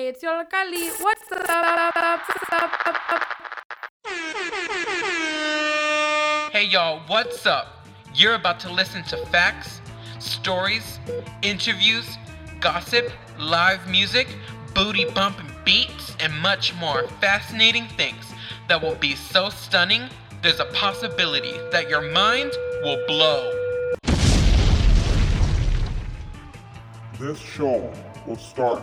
Hey, it's Yollocalli. What's up? Hey y'all, what's up? You're about to listen to facts, stories, interviews, gossip, live music, booty bumping beats, and much more fascinating things that will be so stunning, there's a possibility that your mind will blow. This show will start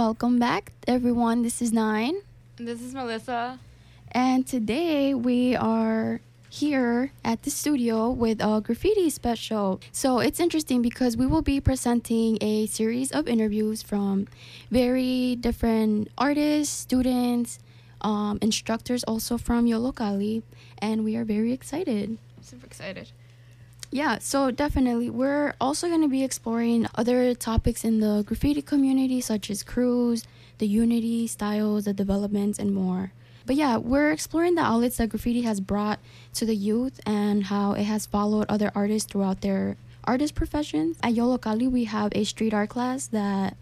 Welcome back, everyone. This is Nine, This is Melissa. and today we are here at the studio with a graffiti special. So it's interesting because we will be presenting a series of interviews from very different artists, students, um, instructors, also from Yollocalli, and we are very excited. Super excited. Yeah, so definitely. We're also going to be exploring other topics in the graffiti community, such as crews, the unity, styles, the developments, and more. But yeah, we're exploring the outlets that graffiti has brought to the youth and how it has followed other artists throughout their artist professions. At Yollocalli, we have a street art class that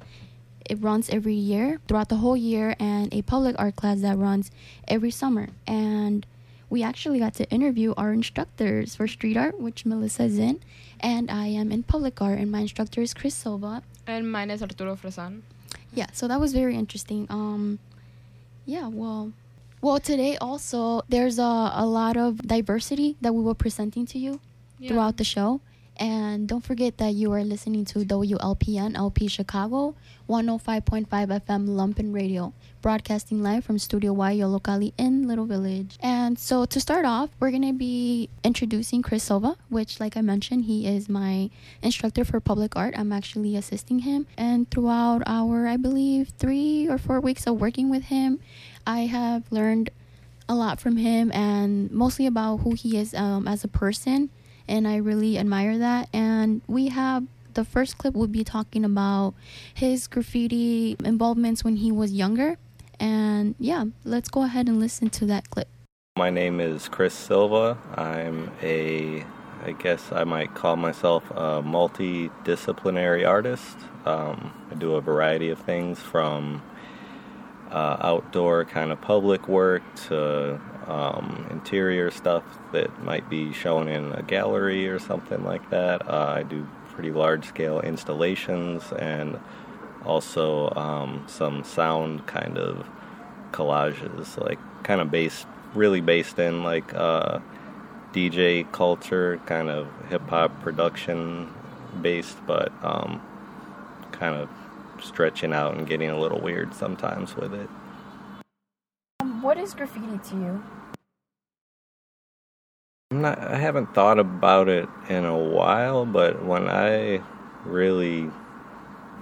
it runs every year throughout the whole year and a public art class that runs every summer. And we actually got to interview our instructors for street art, which Melissa is in, and I am in public art, and my instructor is Chris Silva. And mine is Arturo Fresan. Yeah, so that was very interesting. Um, yeah, well, well, today also there's a, a lot of diversity that we were presenting to you throughout the show. And don't forget that you are listening to WLPN LP Chicago 105.5 FM Lumpen Radio, broadcasting live from Studio Y Yollocalli in Little Village. And so to start off, we're going to be introducing Chris Silva, which, like I mentioned, he is my instructor for public art. I'm actually assisting him. And throughout our, I believe, three or four weeks of working with him, I have learned a lot from him and mostly about who he is um, as a person and i really admire that and we have the first clip would be talking about his graffiti involvements when he was younger and yeah let's go ahead and listen to that clip My name is Chris Silva. I'm a, I guess I might call myself a multidisciplinary artist. Um, I do a variety of things from uh, outdoor kind of public work to um, interior stuff that might be shown in a gallery or something like that. Uh, I do pretty large scale installations and also um, some sound kind of collages, like kind of based, really based in like uh, DJ culture, kind of hip hop production based, but um, kind of stretching out and getting a little weird sometimes with it. what is graffiti to you I'm not, I haven't thought about it in a while, but when I really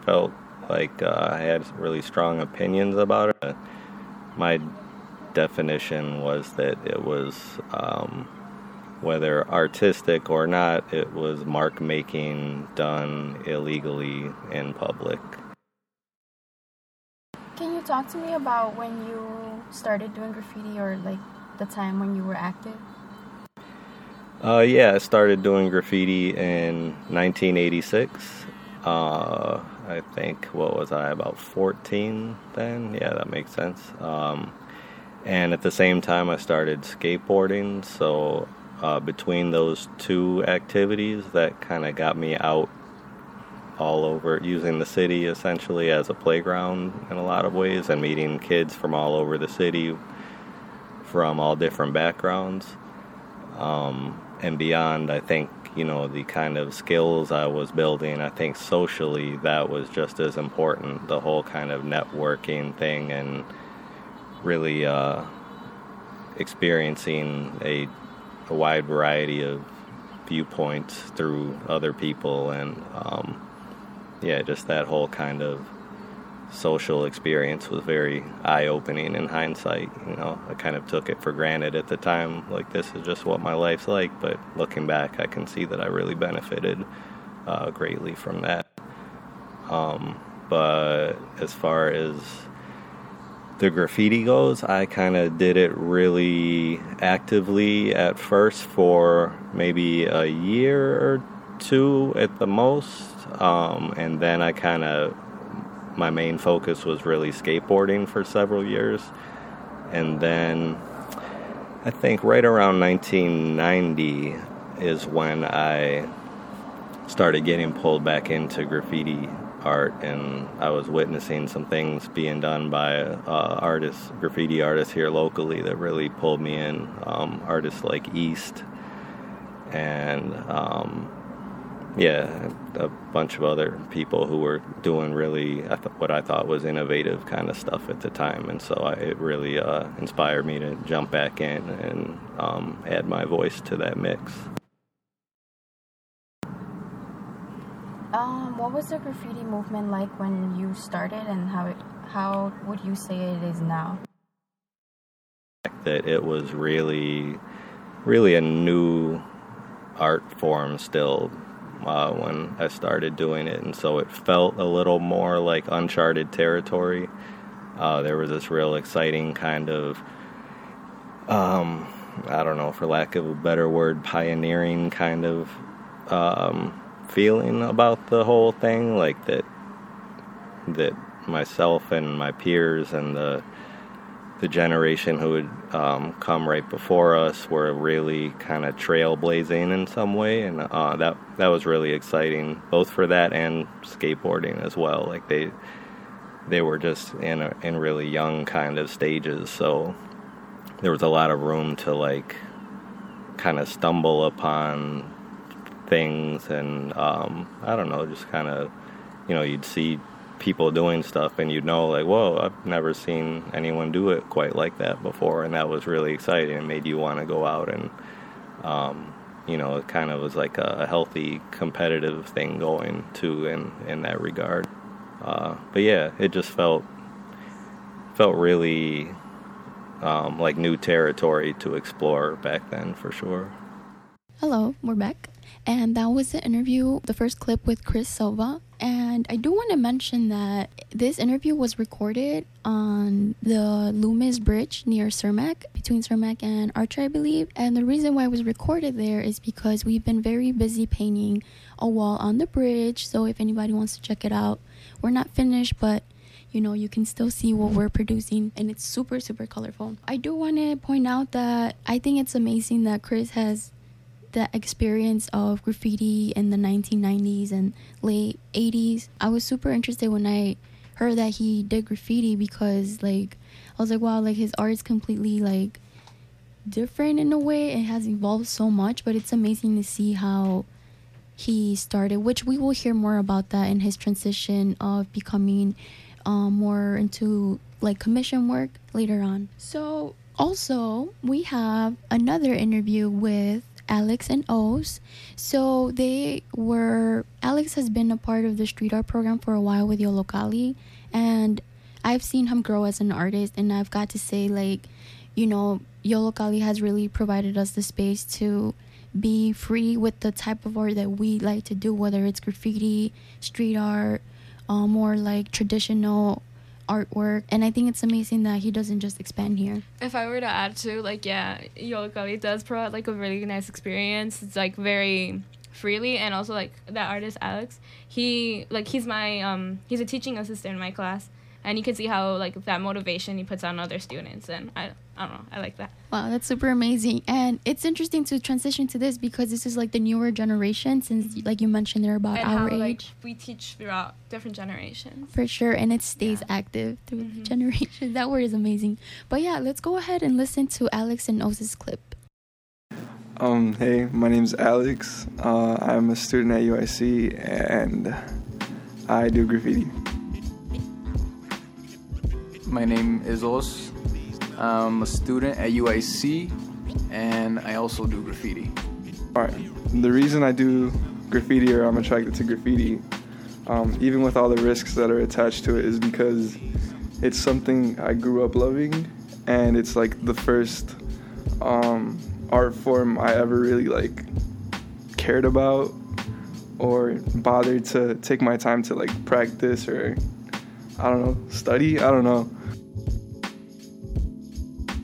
felt like uh, I had really strong opinions about it, my definition was that it was, um, whether artistic or not, it was mark making done illegally in public. can you talk to me about when you started doing graffiti or like the time when you were active Uh, yeah, I started doing graffiti in 1986. Uh, I think, what was I, about 14 then? Yeah, that makes sense. Um, and at the same time, I started skateboarding. So, uh, between those two activities, that kind of got me out all over, using the city essentially as a playground in a lot of ways, and meeting kids from all over the city from all different backgrounds um, and beyond, I think you know the kind of skills I was building. I think socially that was just as important. The whole kind of networking thing and really uh, experiencing a a wide variety of viewpoints through other people, and um, yeah, just that whole kind of social experience was very eye opening in hindsight. You know, I kind of took it for granted at the time, like this is just what my life's like. But looking back, I can see that I really benefited uh, greatly from that. Um, but as far as the graffiti goes, I kind of did it really actively at first for maybe a year or two at the most. Um, and then I kind of my main focus was really skateboarding for several years. And then I think right around 1990 is when I started getting pulled back into graffiti art and I was witnessing some things being done by uh, artists, graffiti artists here locally that really pulled me in. Um, artists like East and um, yeah, a bunch of other people who were doing really I th- what I thought was innovative kind of stuff at the time, and so I, it really uh, inspired me to jump back in and um, add my voice to that mix. Um, what was the graffiti movement like when you started, and how it, how would you say it is now? That it was really, really a new art form still uh, when I started doing it, and so it felt a little more like uncharted territory. Uh, there was this real exciting kind of, um, I don't know, for lack of a better word, pioneering kind of um, feeling about the whole thing, like that that myself and my peers and the the generation who had um, come right before us were really kind of trailblazing in some way, and uh, that that was really exciting, both for that and skateboarding as well. Like they they were just in a, in really young kind of stages, so there was a lot of room to like kind of stumble upon things, and um, I don't know, just kind of you know you'd see people doing stuff and you know like whoa i've never seen anyone do it quite like that before. And that was really exciting. And made you want to go out and um, you know it kind of was like a healthy competitive thing going too in in that regard. Uh, but yeah it just felt felt really um, like new territory to explore back then for sure. Hello we're back. And that was the interview, the first clip with Chris Silva. And I do want to mention that this interview was recorded on the Loomis Bridge near Cermak, between Cermak and Archer, I believe. And the reason why it was recorded there is because we've been very busy painting a wall on the bridge. So if anybody wants to check it out, we're not finished, but you know you can still see what we're producing and it's super super colorful i do want to point out that i think it's amazing that chris has the experience of graffiti in the 1990s and late 80s. I was super interested when I heard that he did graffiti because like I was like wow like his art is completely like different in a way it has evolved so much but it's amazing to see how he started which we will hear more about that in his transition of becoming um, more into like commission work later on so also we have another interview with Alex and Oz. So they were Alex has been a part of the street art program for a while with Yollocalli and I've seen him grow as an artist and I've got to say like you know Yollocalli has really provided us the space to be free with the type of art that we like to do whether it's graffiti, street art, um, more like traditional artwork and i think it's amazing that he doesn't just expand here. If i were to add to like yeah Yollocalli does provide like a really nice experience. It's like very freely and also like that artist alex he like he's my um he's a teaching assistant in my class and you can see how like that motivation he puts on other students and i i don't know i like that wow that's super amazing and it's interesting to transition to this because this is like the newer generation since like you mentioned they're about and our how, age like, we teach throughout different generations for sure and it stays Yeah. active through Mhm. generations that word is amazing but yeah let's go ahead and listen to alex and oz's clip Um, hey, my name's Alex. Uh, I'm a student at UIC and I do graffiti. My name is Os. I'm a student at UIC and I also do graffiti. All right. The reason I do graffiti or I'm attracted to graffiti, um, even with all the risks that are attached to it, is because it's something I grew up loving, and it's like the first um, art form I ever really like cared about or bothered to take my time to like practice or I don't know study. I don't know.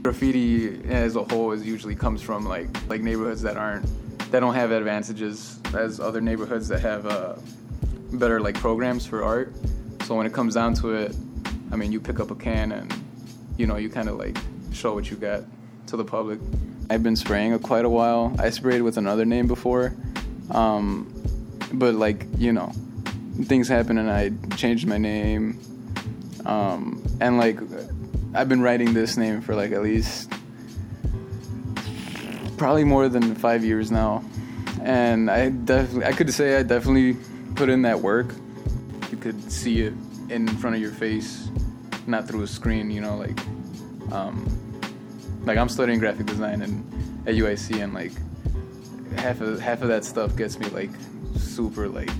Graffiti as a whole is usually comes from like like neighborhoods that aren't that don't have advantages as other neighborhoods that have uh, better like programs for art. So when it comes down to it, I mean, you pick up a can and you know you kind of like show what you got to the public. I've been spraying a quite a while. I sprayed with another name before, um, but like you know, things happen and I changed my name. Um, and like I've been writing this name for like at least probably more than five years now, and I definitely I could say I definitely put in that work. You could see it in front of your face, not through a screen. You know, like um, like I'm studying graphic design and at UIC, and like half of half of that stuff gets me like super like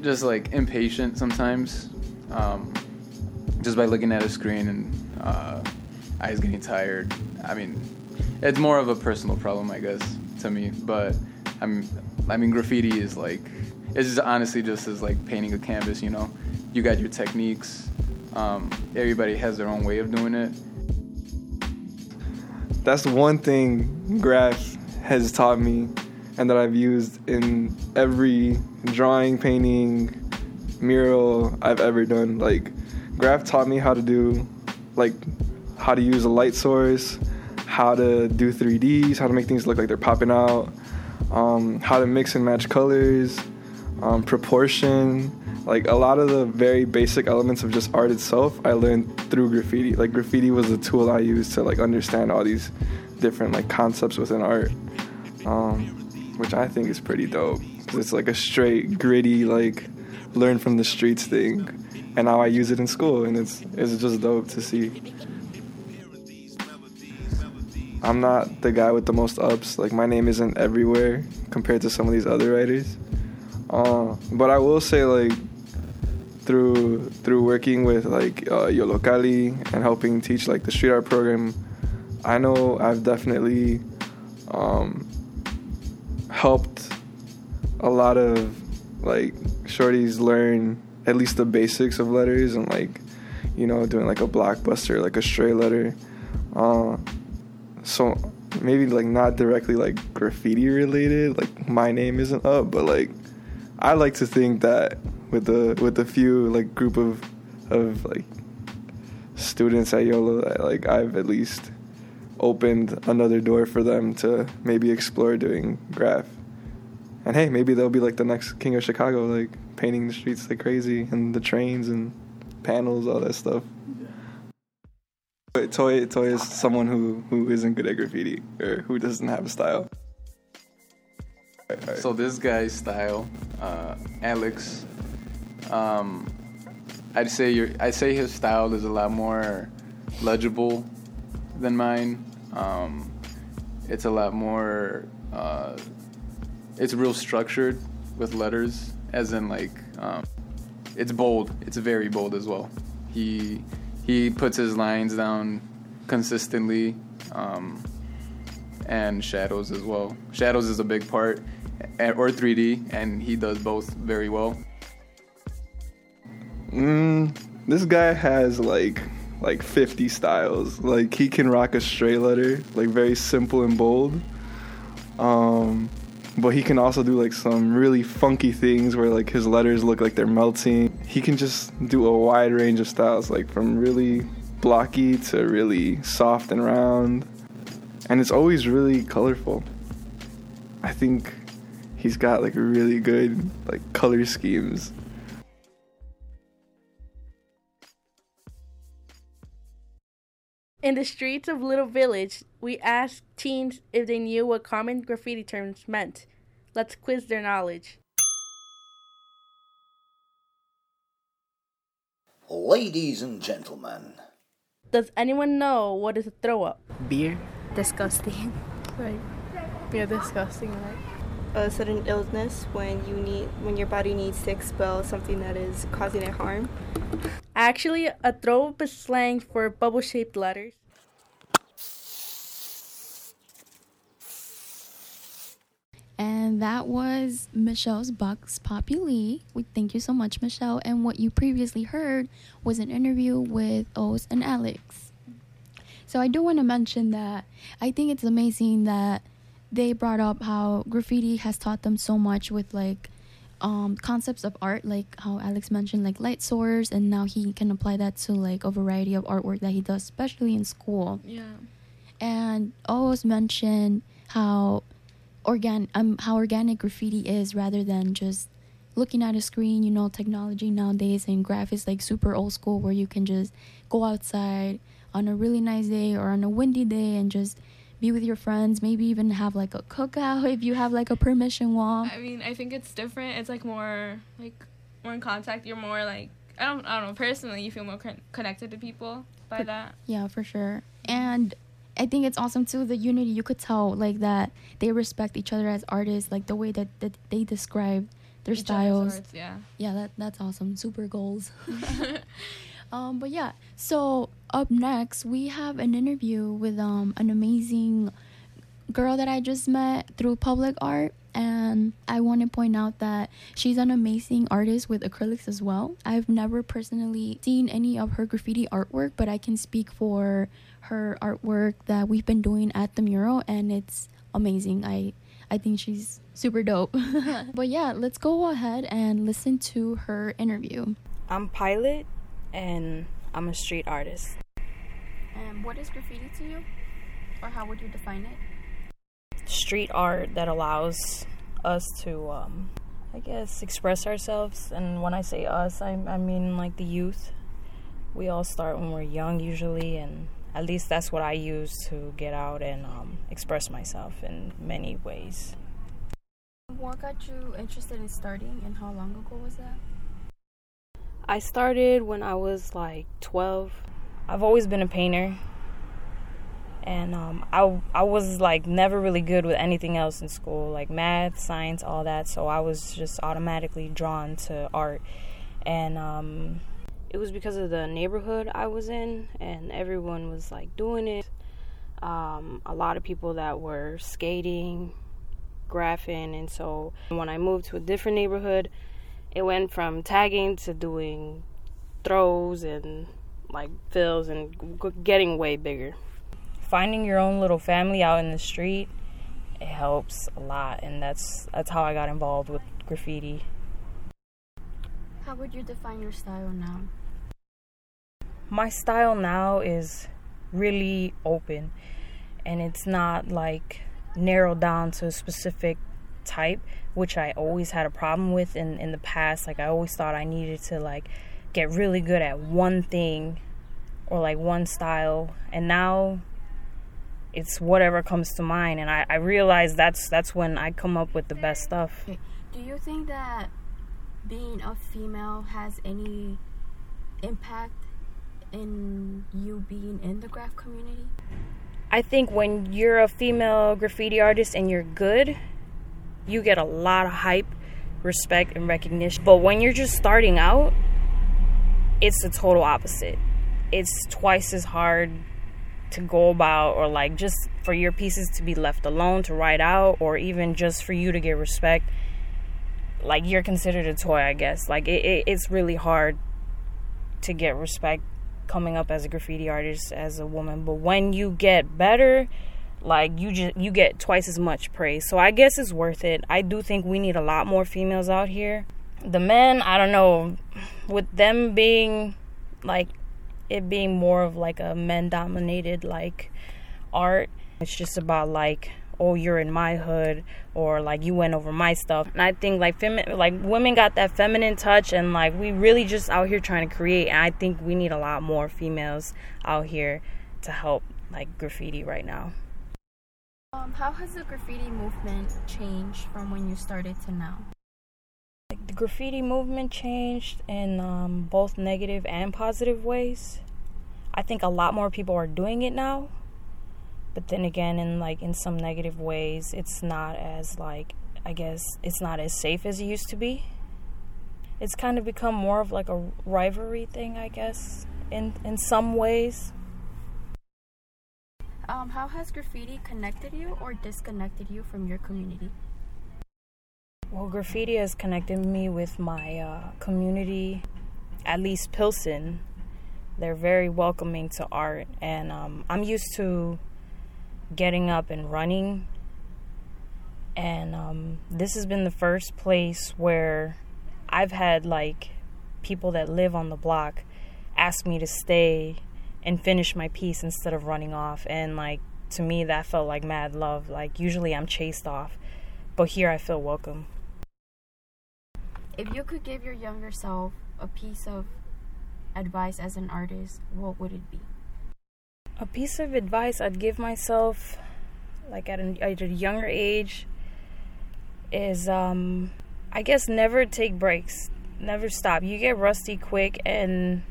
just like impatient sometimes. Um, just by looking at a screen and uh, eyes getting tired. I mean, it's more of a personal problem, I guess, to me. But I'm, I mean, graffiti is like, it's just honestly just as like painting a canvas. You know, you got your techniques. Um, everybody has their own way of doing it. That's one thing graph has taught me, and that I've used in every drawing, painting, mural I've ever done. Like Graph taught me how to do, like, how to use a light source, how to do 3Ds, how to make things look like they're popping out, um, how to mix and match colors, um, proportion. Like a lot of the very basic elements of just art itself, I learned through graffiti. Like graffiti was the tool I used to like understand all these different like concepts within art, um, which I think is pretty dope. It's like a straight gritty like learn from the streets thing and now I use it in school, and it's it's just dope to see. I'm not the guy with the most ups. Like my name isn't everywhere compared to some of these other writers. Uh, but I will say like through through working with like uh, Yollocalli and helping teach like the street art program, I know I've definitely um, helped a lot of like shorties learn at least the basics of letters and like you know doing like a blockbuster like a stray letter. Uh, so maybe like not directly like graffiti related like my name isn't up but like i like to think that with the with a few like group of of like students at YOLO like i've at least opened another door for them to maybe explore doing graph. And hey maybe they'll be like the next king of chicago like painting the streets like crazy and the trains and panels, all that stuff. But Toy Toy is someone who who isn't good at graffiti or who doesn't have a style. So this guy's style, uh, Alex, um, I'd say your I'd say his style is a lot more legible than mine. Um, it's a lot more. Uh, it's real structured with letters as in like um, it's bold. It's very bold as well. He he puts his lines down consistently, um, and shadows as well. Shadows is a big part, or 3D, and he does both very well. Mm, this guy has like like 50 styles. Like he can rock a straight letter, like very simple and bold. Um, but he can also do like some really funky things where like his letters look like they're melting. He can just do a wide range of styles, like from really blocky to really soft and round. And it's always really colorful. I think he's got like really good like color schemes. In the streets of Little Village, we asked teens if they knew what common graffiti terms meant. Let's quiz their knowledge. Ladies and gentlemen, Does anyone know what is a throw up? Beer? disgusting. Right. Yeah, disgusting, right? A sudden illness when you need when your body needs to expel something that is causing it harm. Actually, a throw up is slang for bubble shaped letters. And that was Michelle's Vox Populi. We thank you so much, Michelle. And what you previously heard was an interview with Oz and Alex. So I do want to mention that I think it's amazing that they brought up how graffiti has taught them so much with like um, concepts of art, like how Alex mentioned, like light source, and now he can apply that to like a variety of artwork that he does, especially in school. Yeah. And Oz mentioned how organ um how organic graffiti is rather than just looking at a screen you know technology nowadays and graphics like super old school where you can just go outside on a really nice day or on a windy day and just be with your friends maybe even have like a cookout if you have like a permission wall I mean, I think it's different. It's like more like more in contact. You're more like I don't I don't know. Personally, you feel more con- connected to people by that. yeah for sure and i think it's awesome too the unity. You could tell like that they respect each other as artists like the way that, that they describe their Each styles. arts, yeah. yeah that that's awesome. Super goals. Um but yeah. So up next we have an interview with um an amazing girl that i just met through public art and i want to point out that she's an amazing artist with acrylics as well. I've never personally seen any of her graffiti artwork but i can speak for her artwork that we've been doing at the mural and it's amazing i i think she's super dope but yeah let's go ahead and listen to her interview I'm Pilot, and I'm a street artist. and what is graffiti to you or how would you define it Street art that allows us to, um, I guess, express ourselves. And when I say us, I, I mean like the youth. We all start when we're young, usually, and at least that's what I use to get out and um, express myself in many ways. what got you interested in starting and how long ago was that I started when I was like 12. I've always been a painter. And um, I, I was like never really good with anything else in school, like math, science, all that. So I was just automatically drawn to art. And um, it was because of the neighborhood I was in, and everyone was like doing it. Um, a lot of people that were skating, graphing. And so when I moved to a different neighborhood, it went from tagging to doing throws and like fills and getting way bigger. Finding your own little family out in the street, it helps a lot, and that's that's how I got involved with graffiti. how would you define your style now My style now is really open, and it's not like narrowed down to a specific type, which I always had a problem with in in the past. Like I always thought I needed to like get really good at one thing or like one style, and now it's whatever comes to mind. And I I realize that's that's when I come up with the best stuff. do you think that being a female has any impact in you being in the graph community I think when you're a female graffiti artist and you're good, you get a lot of hype, respect, and recognition. But when you're just starting out, it's the total opposite. It's twice as hard to go about, or like just for your pieces to be left alone to write out, or even just for you to get respect. Like you're considered a toy, I guess. Like it, it, it's really hard to get respect coming up as a graffiti artist as a woman. But when you get better like you just you get twice as much praise. So i guess it's worth it. I do think we need a lot more females out here. The men i don't know with them being like it being more of like a men dominated like art it's just about like oh you're in my hood or like you went over my stuff. And i think like femi- like women got that feminine touch and like we really just out here trying to create. And i think we need a lot more females out here to help like graffiti right now. Um, how has the graffiti movement changed from when you started to now? Like the graffiti movement changed in um, both negative and positive ways. I think a lot more people are doing it now but then again in like in some negative ways it's not as like i guess it's not as safe as it used to be. It's kind of become more of like a rivalry thing i guess in in some ways. Um, how has graffiti connected you or disconnected you from your community? Well graffiti has connected me with my uh, community at least pilsen. They're very welcoming to art and um, i'm used to getting up and running. And um, this has been the first place where I've had like people that live on the block ask me to stay and finish my piece instead of running off. And like to me, that felt like mad love. Like usually I'm chased off, but here I feel welcome. If you could give your younger self a piece of advice as an artist, what would it be? A piece of advice I'd give myself, like at, an, at a younger age, is um, I guess never take breaks, never stop. You get rusty quick, and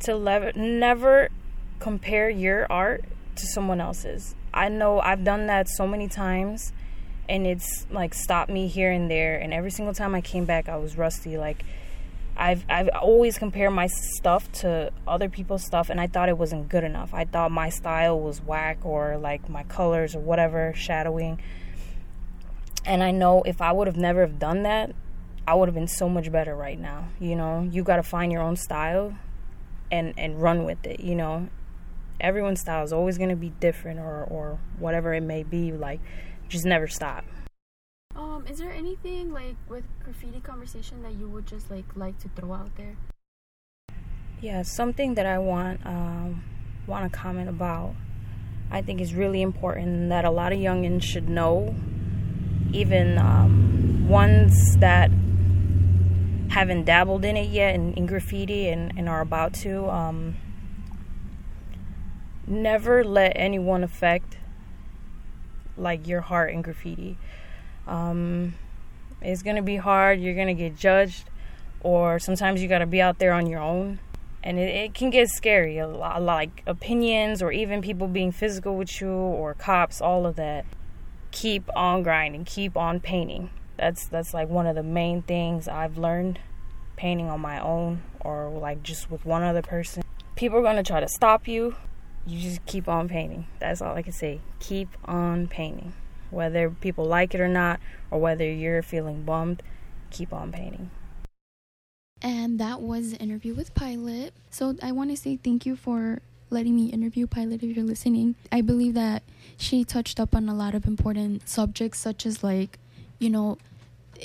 to lever- never compare your art to someone else's. I know I've done that so many times, and it's like stopped me here and there. And every single time I came back, I was rusty. Like I've I've always compared my stuff to other people's stuff and I thought it wasn't good enough. I thought my style was whack or like my colors or whatever, shadowing. And I know if I would have never have done that, I would have been so much better right now. You know, you got to find your own style and and run with it, you know. Everyone's style is always going to be different or or whatever it may be, like just never stop. Um, is there anything like with graffiti conversation that you would just like like to throw out there? Yeah, something that I want um, want to comment about. I think is really important that a lot of youngins should know, even um, ones that haven't dabbled in it yet in, in graffiti and, and, are about to. Um, never let anyone affect like your heart in graffiti um, it's gonna be hard. You're gonna get judged, or sometimes you gotta be out there on your own, and it, it can get scary. A lot, like opinions, or even people being physical with you, or cops. All of that. Keep on grinding. Keep on painting. That's that's like one of the main things I've learned. Painting on my own, or like just with one other person. People are gonna try to stop you. You just keep on painting. That's all I can say. Keep on painting whether people like it or not, or whether you're feeling bummed, keep on painting. And that was the interview with Pilot. So I want to say thank you for letting me interview Pilot if you're listening. I believe that she touched up on a lot of important subjects, such as like, you know,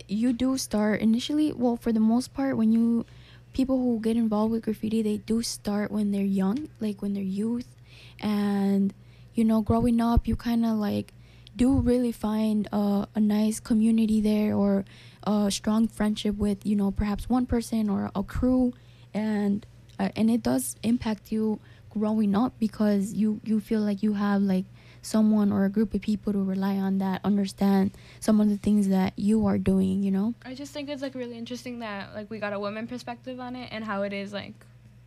you do start initially, well, for the most part, when you people who get involved with graffiti, they do start when they're young, like when they're youth. And, you know, growing up, you kind of like do really find a, a nice community there or a strong friendship with you know perhaps one person or a crew. And uh, and it does impact you growing up because you you feel like you have like someone or a group of people to rely on that understand some of the things that you are doing you know? I just think it's like really interesting that like we got a woman perspective on it and how it is like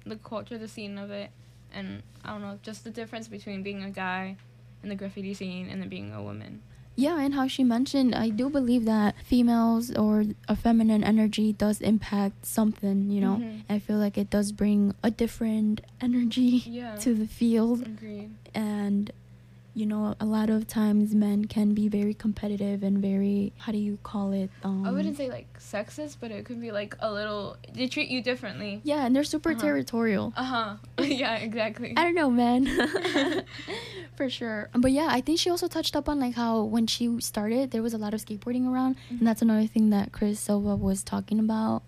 the culture the scene of it. And i don't know just the difference between being a guy in the graffiti scene and then being a woman. Yeah, and how she mentioned, I do believe that females or a feminine energy does impact something, you know. Mm-hmm. I feel like it does bring a different energy yeah. to the field. Agreed. And you know, a lot of times men can be very competitive and very, how do you call it? Um, I wouldn't say like sexist, but it could be like a little, they treat you differently. Yeah, and they're super uh-huh. territorial. Uh huh. yeah, exactly. I don't know, man. For sure. But yeah, I think she also touched up on like how when she started, there was a lot of skateboarding around. Mm-hmm. And that's another thing that Chris Silva was talking about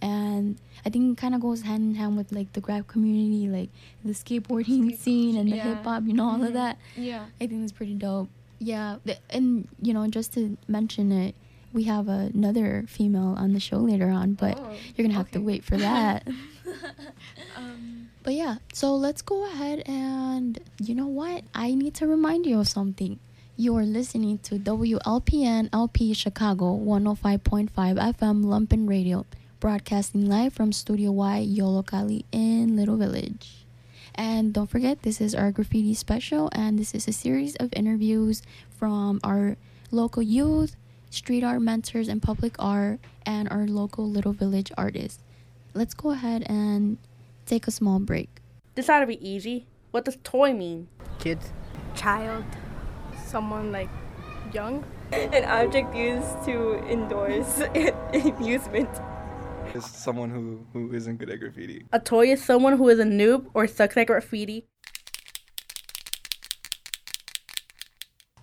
and I think it kind of goes hand in hand with like the grab community, like the skateboarding Skate scene and the yeah. hip hop, you know, all mm-hmm. of that. Yeah, I think it's pretty dope. Yeah, and you know, just to mention it, we have another female on the show later on, but oh, you're gonna have okay. to wait for that. um, but yeah, so let's go ahead and you know what? I need to remind you of something. You are listening to WLPN LP Chicago 105.5 FM Lumpen Radio broadcasting live from Studio Y, Yollocalli in Little Village. And don't forget, this is our graffiti special, and this is a series of interviews from our local youth, street art mentors and public art, and our local little village artists. Let's go ahead and take a small break. This ought to be easy. What does toy mean? Kids. Child. Someone like young. An object used to endorse amusement. It's someone who, who isn't good at graffiti. A toy is someone who is a noob or sucks at graffiti.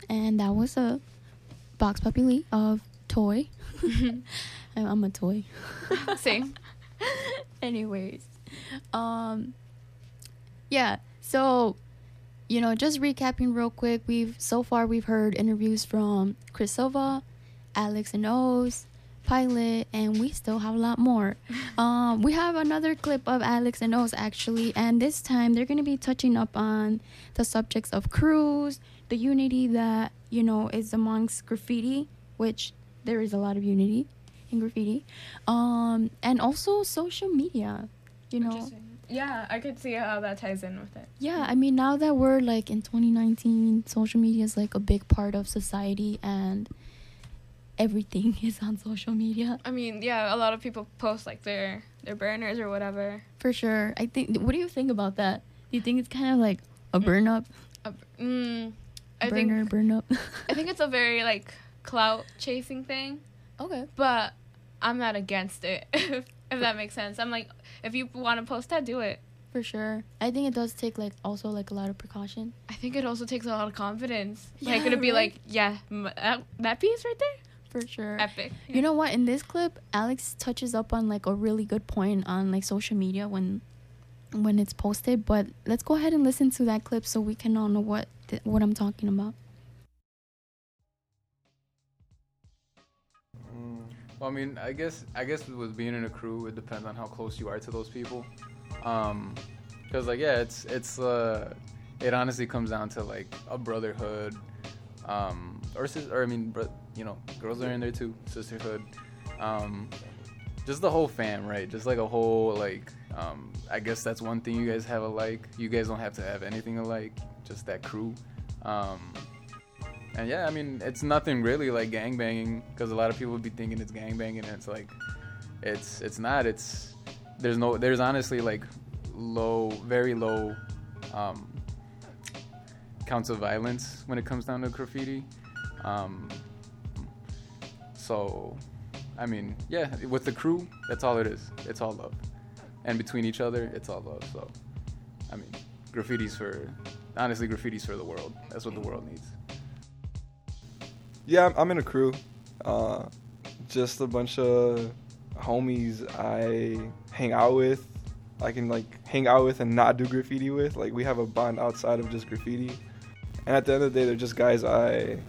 And that was a vox populi of toy. I'm- I'm a toy. Same. Anyways, um, yeah. So, you know, just recapping real quick. We've so far we've heard interviews from Chris Silva, Alex and Oz, Pilot, and we still have a lot more. Um, we have another clip of Alex and Oz actually, and this time they're gonna be touching up on the subjects of crews, the unity that you know is amongst graffiti, which there is a lot of unity in graffiti, um, and also social media. You know, Yeah, I could see how that ties in with it. yeah. I mean, now that we're like in 2019, social media is like a big part of society, and everything is on social media I mean, yeah, a lot of people post like their their burners or whatever. for sure. I think. What do you think about that? Do you think it's kind of like a burn up, Uh, mm, I burner, think burn up? I think it's a very like clout chasing thing, okay. but I'm not against it. if that makes sense. I'm like, if you want to post that, do it. For sure. I think it does take like also like a lot of precaution. I think it also takes a lot of confidence. Yeah, like it'd be right? like, yeah, m- that, that piece right there, For sure. epic. You know what? In this clip, Alex touches up on like a really good point on like social media when when it's posted. But let's go ahead and listen to that clip so we can all know what th- what I'm talking about. Well, I mean, I guess I guess with being in a crew, it depends on how close you are to those people. Um, cause like yeah, it's it's uh, it honestly comes down to like a brotherhood, um, or sis- or I mean, bro- you know, girls are in there too, sisterhood, um, just the whole fam, right? Just like a whole like, um, I guess that's one thing you guys have alike. You guys don't have to have anything alike, just that crew. Um, and yeah, I mean, it's nothing really like gangbanging because a lot of people would be thinking it's gangbanging, and it's like, it's it's not. It's there's no there's honestly like low, very low um, counts of violence when it comes down to graffiti. Um, so, I mean, yeah, with the crew, that's all it is. It's all love, and between each other, it's all love. So, I mean, graffiti's for honestly, graffiti's for the world. That's what the world needs. Yeah, I'm, in a crew. Uh, just a bunch of homies I hang out with. I can like hang out with and not do graffiti with. Like we have a bond outside of just graffiti. And at the end of the day, they're just guys I.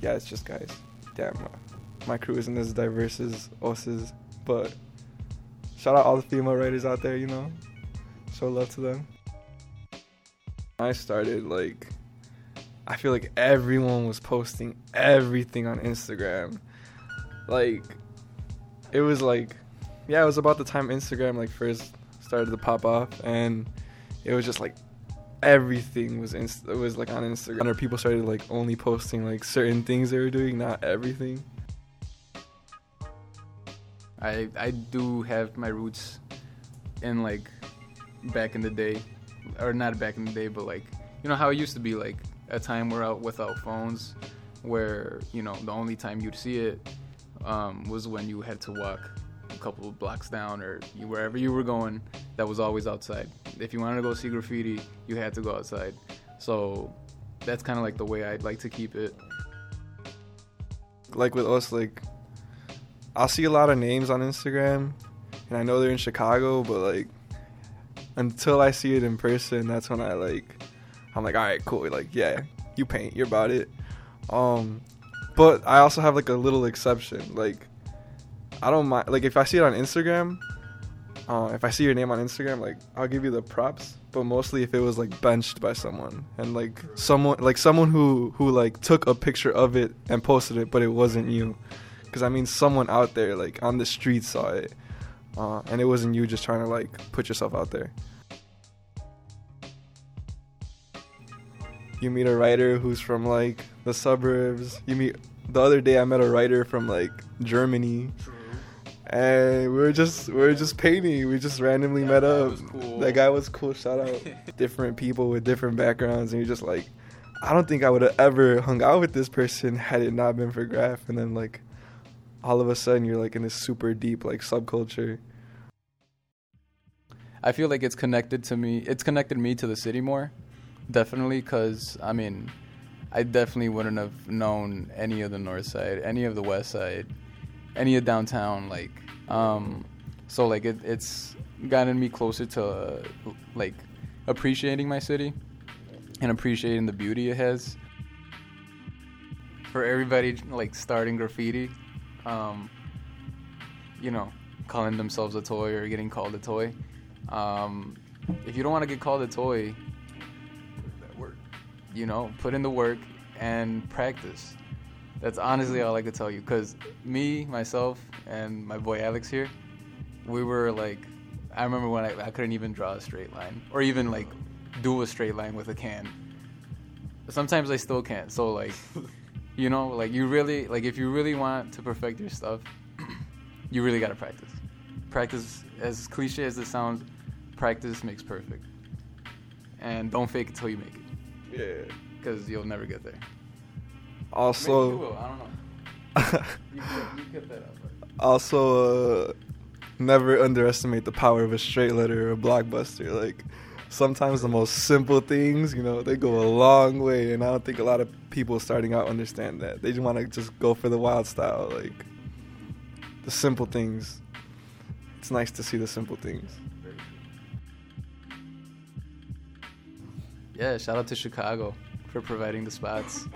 Yeah, it's just guys. Damn, my crew isn't as diverse as Os's, but shout out all the female writers out there. You know, show love to them. I started like I feel like everyone was posting everything on Instagram. Like it was like yeah, it was about the time Instagram like first started to pop off and it was just like everything was inst- was like on Instagram. And people started like only posting like certain things they were doing, not everything. I I do have my roots in like back in the day, or not back in the day, but like you know how it used to be like a time we're out without phones, where you know the only time you'd see it um, was when you had to walk a couple of blocks down or you, wherever you were going. That was always outside. If you wanted to go see graffiti, you had to go outside. So that's kind of like the way I'd like to keep it. Like with us like I'll see a lot of names on Instagram and I know they're in Chicago, but like until I see it in person, that's when I like I'm like, all right, cool. Like, yeah, you paint, you're about it. Um, but I also have like a little exception. Like, I don't mind. Like, if I see it on Instagram, uh, if I see your name on Instagram, like, I'll give you the props. But mostly if it was like benched by someone and like someone, like someone who who like took a picture of it and posted it, but it wasn't you. Because I mean, someone out there like on the street saw it, uh, and it wasn't you just trying to like put yourself out there. you meet a writer who's from like the suburbs. You meet the other day I met a writer from like Germany. And we were just we were just painting. We just randomly met up. cool. That guy was cool. Shout out. different people with different backgrounds, and you're just like, I don't think I would have ever hung out with this person had it not been for graph. And then like, all of a sudden you're like in this super deep like subculture. I feel like it's connected to me. It's connected me to the city more, definitely. Cause I mean, I definitely wouldn't have known any of the north side, any of the west side, any of downtown. Like, um, so like it, it's gotten me closer to uh, like appreciating my city and appreciating the beauty it has. For everybody like starting graffiti, um, you know, calling themselves a toy or getting called a toy. Um, if you don't want to get called a toy, you know, put in the work and practice. That's honestly all I could tell you. Cause me, myself, and my boy Alex here, we were like, I remember when I, I couldn't even draw a straight line or even like do a straight line with a can. Sometimes I still can't. So like, you know, like you really like if you really want to perfect your stuff, you really gotta practice. Practice, as cliche as it sounds, practice makes perfect. And don't fake it till you make it. Yeah. Because you'll never get there. Also, Maybe you will, I don't know. You could, you could that up. also uh, never underestimate the power of a straight letter or a blockbuster. Like sometimes the most simple things, you know, they go a long way, and I don't think a lot of people starting out understand that. They just want to just go for the wild style, like the simple things. It's nice to see the simple things. Yeah, shout out to Chicago for providing the spots.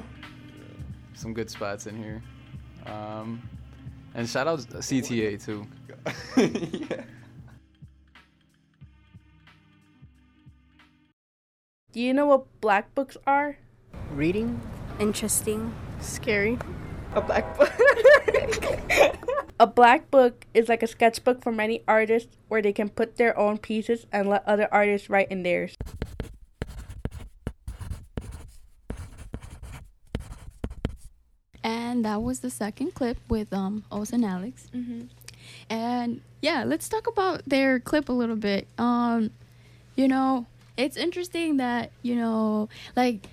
Some good spots in here. Um, and shout out CTA too. yeah. Do you know what black books are? Reading? Interesting. Scary. A black book. A black book is like a sketchbook for many artists where they can put their own pieces and let other artists write in theirs. And that was the second clip with um Oz and Alex. Mm-hmm. And yeah, let's talk about their clip a little bit. Um, you know, it's interesting that you know, like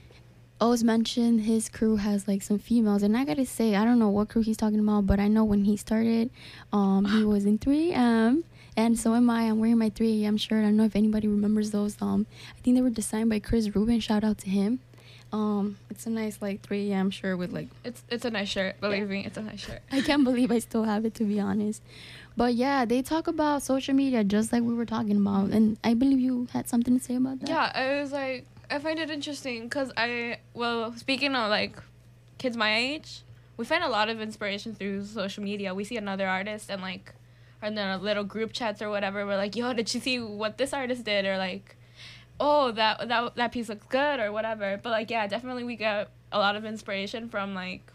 Oz mentioned, his crew has like some females, and I gotta say, I don't know what crew he's talking about, but I know when he started, um, he was in 3M. And so am I. I'm wearing my 3 a.m. shirt. I don't know if anybody remembers those. Um, I think they were designed by Chris Rubin. Shout out to him. Um, it's a nice like 3 a.m. shirt with like It's it's a nice shirt. Believe me, it's a nice shirt. I can't believe I still have it to be honest. But yeah, they talk about social media just like we were talking about, and I believe you had something to say about that. Yeah, I was like, I find it interesting because I, well, speaking of like kids my age, we find a lot of inspiration through social media. We see another artist and like, and then little group chats or whatever. We're like, yo, did you see what this artist did? Or like, oh, that that that piece looks good or whatever. But like, yeah, definitely we get a lot of inspiration from like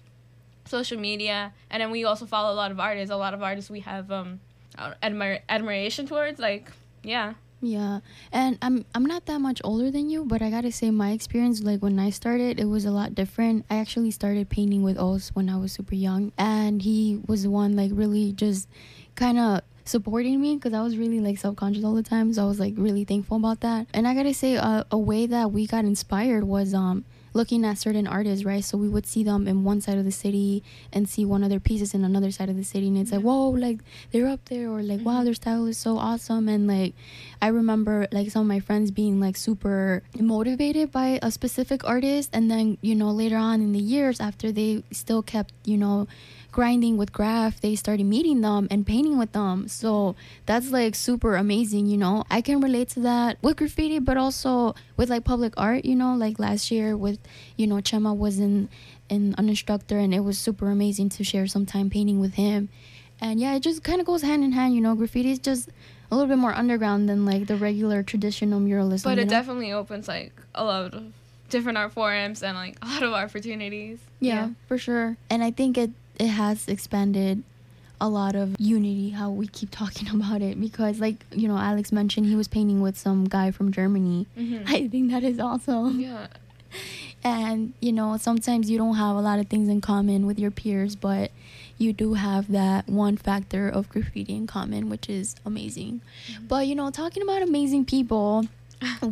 social media, and then we also follow a lot of artists. A lot of artists we have um admir- admiration towards. Like, yeah. Yeah, and I'm I'm not that much older than you, but I gotta say my experience like when I started, it was a lot different. I actually started painting with Oz when I was super young, and he was the one like really just kind of supporting me because I was really like self conscious all the time. So I was like really thankful about that. And I gotta say, uh, a way that we got inspired was um looking at certain artists, right? So we would see them in one side of the city and see one of their pieces in another side of the city, and it's like, whoa, like they're up there, or like, wow, mm-hmm. their style is so awesome. And like, I remember like some of my friends being like super motivated by a specific artist, and then you know later on in the years after they still kept you know grinding with graph they started meeting them and painting with them. So that's like super amazing you know? I can relate to that with graffiti but also with like public art you know? Like last year with you know chema was in, in an instructor and it was super amazing to share some time painting with him. And yeah it just kind of goes hand in hand you know? Graffiti is just a little bit more underground than like the regular traditional muralism But you it know? definitely opens like a lot of different art forums and like a lot of opportunities. yeah, for sure. And i think it it has expanded a lot of unity how we keep talking about it because like you know alex mentioned he was painting with some guy from germany Mhm. i think that is awesome Yeah. and you know sometimes you don't have a lot of things in common with your peers but you do have that one factor of graffiti in common which is amazing but you know talking about amazing people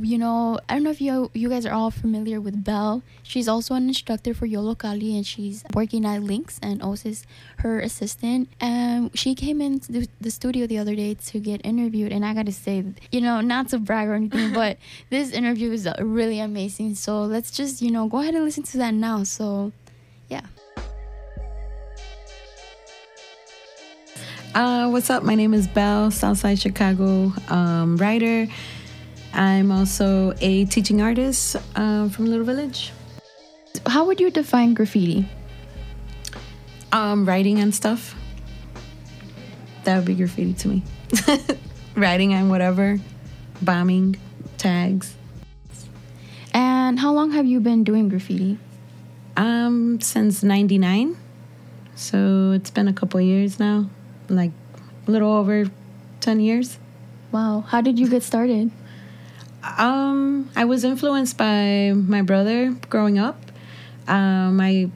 you know i don't know if you you guys are all familiar with belle. She's also an instructor for Yollocalli and she's working at links and osis her assistant. And she came into the, the studio the other day to get interviewed and i gotta say you know not to brag or anything but this interview is really amazing. So let's just you know go ahead and listen to that now. So yeah. Uh, what's up? My name is Belle, Southside Chicago um, writer. I'm also a teaching artist uh, from Little Village. how would you define graffiti Um, writing and stuff. That would be graffiti to me. writing and whatever, bombing, tags. and how long have you been doing graffiti Um, since '99, so it's been a couple years now, like a little over ten years. wow how did you get started Um, I was influenced by my brother growing up. Um, I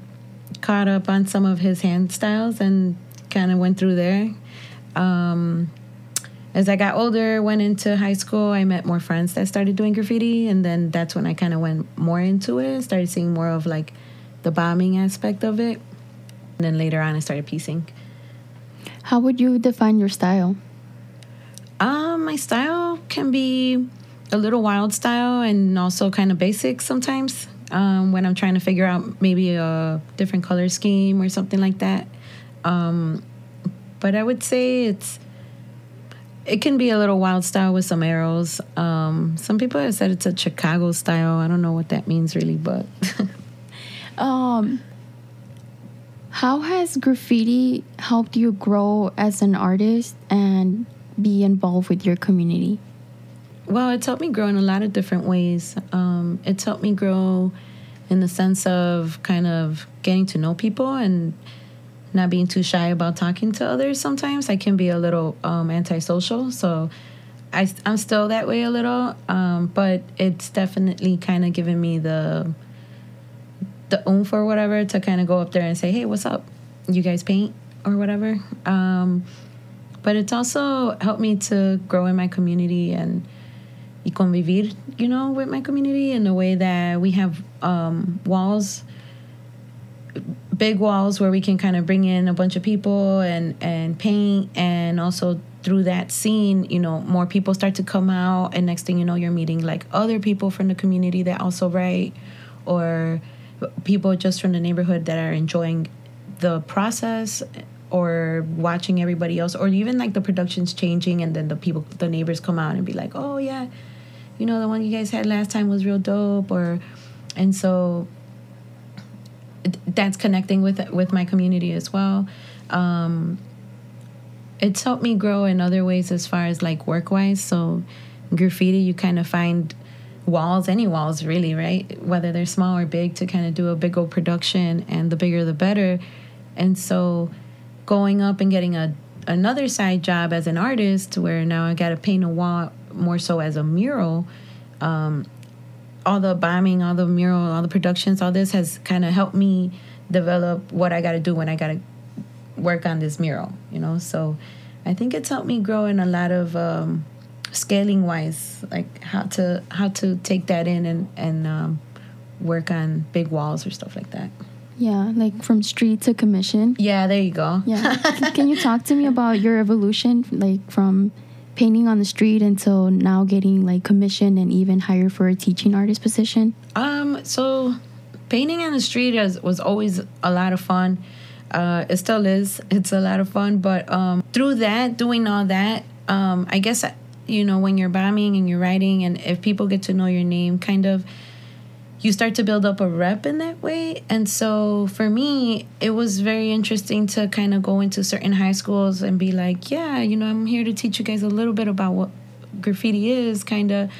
caught up on some of his hand styles and kind of went through there. Um, as I got older, went into high school, I met more friends that started doing graffiti, and then that's when I kind of went more into it. Started seeing more of like the bombing aspect of it, and then later on, I started piecing. how would you define your style Um, my style can be a little wild style and also kind of basic sometimes. Um, when I'm trying to figure out maybe a different color scheme or something like that. Um, but I would say it's it can be a little wild style with some arrows. Um, some people have said it's a Chicago style. I don't know what that means really, but um how has graffiti helped you grow as an artist and be involved with your community Well, it's helped me grow in a lot of different ways. Um, it's helped me grow in the sense of kind of getting to know people and not being too shy about talking to others. Sometimes I can be a little um, antisocial, so I, I'm still that way a little. Um, but it's definitely kind of given me the the oomph or whatever to kind of go up there and say, "Hey, what's up? You guys paint or whatever." Um, but it's also helped me to grow in my community and y convivir, you know, with my community in a way that we have um, walls, big walls where we can kind of bring in a bunch of people and and paint, and also through that scene, you know, more people start to come out, and next thing you know, you're meeting like other people from the community that also write, or people just from the neighborhood that are enjoying the process or watching everybody else. Or even like the production's changing and then the people the neighbors come out and be like oh yeah you know the one you guys had last time was real dope or and so that's connecting with with my community as well. Um it's helped me grow in other ways as far as like work wise so graffiti you kind of find walls any walls really right? Whether they're small or big to kind of do a big old production and the bigger the better. And so going up and getting a another side job as an artist where now I got to paint a wall more so as a mural. Um, all the bombing, all the mural, all the productions, all this has kind of helped me develop what I got to do when I got to work on this mural, you know? So I think it's helped me grow in a lot of um, scaling wise, like how to how to take that in and and um, work on big walls or stuff like that. Yeah, like from street to commission. Yeah, there you go. Yeah. Can you talk to me about your evolution, like from painting on the street until now getting like commissioned and even hired for a teaching artist position? Um, so painting on the street is, was always a lot of fun. Uh, it still is. It's a lot of fun. But um, through that, doing all that, um, I guess you know when you're bombing and you're writing, and if people get to know your name, kind of you start to build up a rep in that way. And so for me, it was very interesting to kind of go into certain high schools and be like, yeah, you know, I'm here to teach you guys a little bit about what graffiti is, kind of.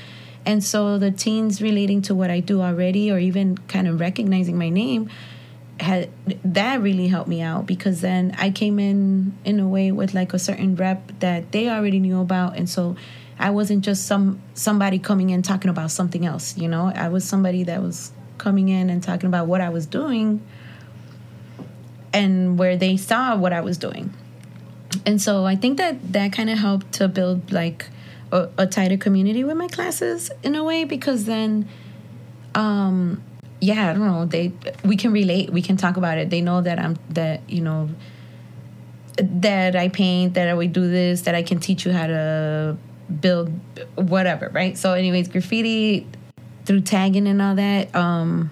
And so the teens relating to what I do already, or even kind of recognizing my name, had that really helped me out because then I came in in a way with like a certain rep that they already knew about, and so I wasn't just some somebody coming in talking about something else, you know. I was somebody that was coming in and talking about what I was doing and where they saw what I was doing. And so I think that that kind of helped to build like a, a, tighter community with my classes in a way because then um yeah, I don't know, they we can relate, we can talk about it. They know that I'm that, you know, that I paint, that I would do this, that I can teach you how to build whatever, right? So anyways, graffiti through tagging and all that, um,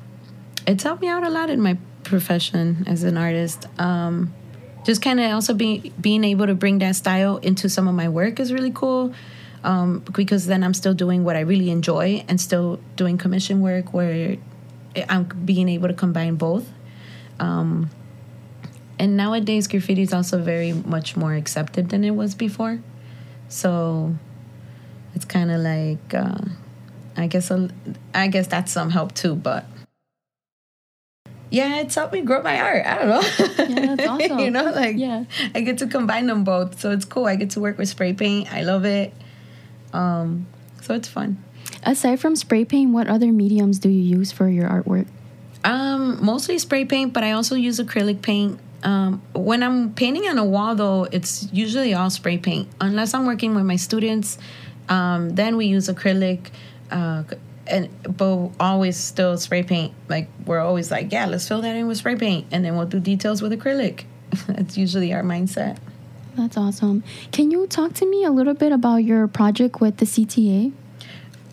it's helped me out a lot in my profession as an artist. Um, just kind of also being being able to bring that style into some of my work is really cool. Um, because then I'm still doing what I really enjoy and still doing commission work where I'm being able to combine both. Um, and nowadays, graffiti is also very much more accepted than it was before. So it's kind of like uh, I guess a, I guess that's some help too, but yeah, it's helped me grow my art. I don't know. Yeah, that's awesome. you know, like yeah, I get to combine them both, so it's cool. I get to work with spray paint. I love it. Um, so it's fun. Aside from spray paint, what other mediums do you use for your artwork? Um, mostly spray paint, but I also use acrylic paint. Um, when I'm painting on a wall, though, it's usually all spray paint. Unless I'm working with my students, um, then we use acrylic. Uh, and but always still spray paint. Like we're always like, yeah, let's fill that in with spray paint, and then we'll do details with acrylic. That's usually our mindset. That's awesome. Can you talk to me a little bit about your project with the CTA?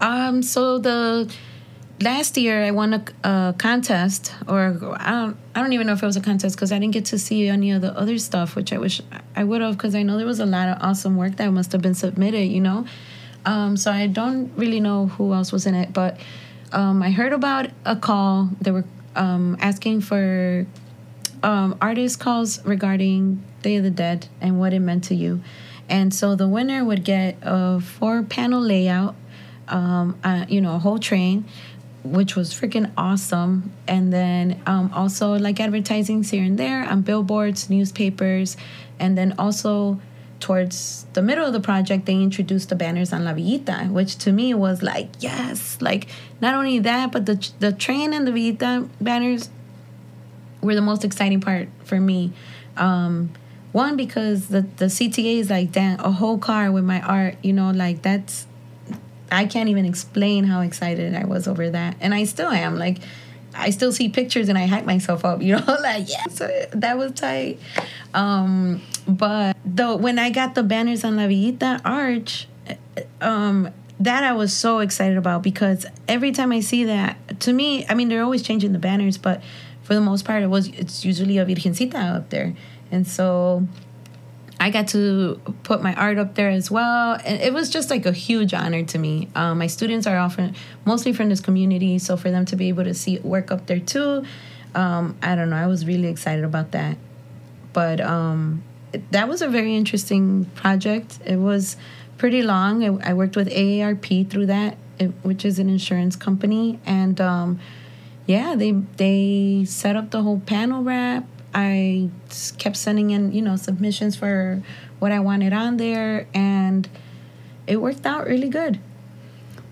Um, so the last year I won a, a contest, or I don't, I don't even know if it was a contest because I didn't get to see any of the other stuff, which I wish I would have because I know there was a lot of awesome work that must have been submitted, you know. Um, so I don't really know who else was in it, but um, I heard about a call. They were um, asking for um, artist calls regarding Day of the Dead and what it meant to you. And so the winner would get a four panel layout, um, uh, you know, a whole train, which was freaking awesome. And then um, also like advertising here and there on billboards, newspapers, and then also towards the middle of the project, they introduced the banners on La Villita, which to me was like, yes, like not only that, but the the train and the Villita banners were the most exciting part for me. Um, one because the the CTA is like damn a whole car with my art, you know, like that's I can't even explain how excited I was over that, and I still am. Like I still see pictures and I hype myself up, you know, like yeah, so that was tight. Um, but though when I got the banners on La Villita Arch, um, that I was so excited about because every time I see that, to me, I mean they're always changing the banners, but for the most part, it was it's usually a Virgencita up there, and so I got to put my art up there as well, and it was just like a huge honor to me. Um, my students are often mostly from this community, so for them to be able to see work up there too, um, I don't know. I was really excited about that, but um, that was a very interesting project. It was pretty long. I, worked with AARP through that, it, which is an insurance company, and um, yeah, they they set up the whole panel wrap I kept sending in, you know, submissions for what I wanted on there, and it worked out really good.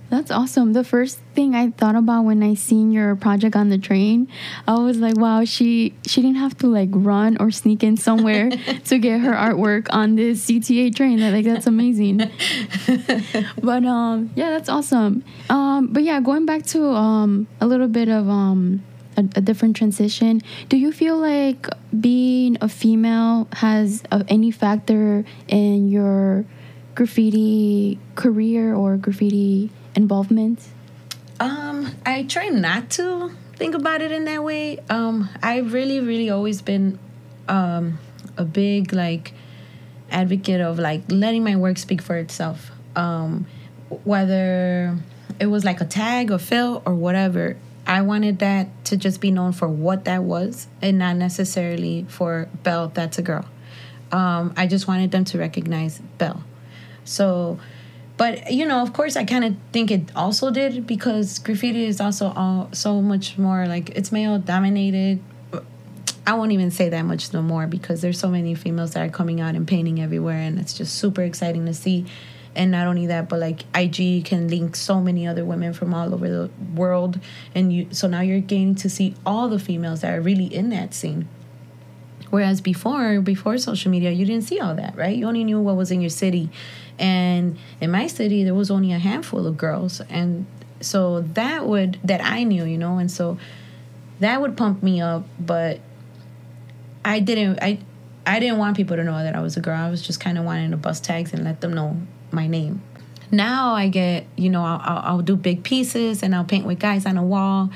That's awesome. The first thing I thought about when I seen your project on the train, I was like, wow, she she didn't have to like run or sneak in somewhere to get her artwork on this CTA train. Like that's amazing. but um yeah, that's awesome. Um but yeah, going back to um a little bit of um a, a, different transition. Do you feel like being a female has uh, any factor in your graffiti career or graffiti involvement? Um, I try not to think about it in that way. Um, I've really, really always been um, a big like advocate of like letting my work speak for itself. Um, whether it was like a tag or fill or whatever, I wanted that to just be known for what that was and not necessarily for Belle, that's a girl. Um, I just wanted them to recognize Belle. So, but you know, of course, I kind of think it also did because graffiti is also all, so much more like it's male dominated. I won't even say that much no more because there's so many females that are coming out and painting everywhere, and it's just super exciting to see and not only that but like ig can link so many other women from all over the world and you so now you're getting to see all the females that are really in that scene. Whereas before before social media you didn't see all that right? You only knew what was in your city. And in my city there was only a handful of girls and so that would that i knew you know? And so that would pump me up but i didn't i i didn't want people to know that i was a girl. I was just kind of wanting to bust tags and let them know my name. Now i get you know I'll, I'll, I'll do big pieces and i'll paint with guys on a wall.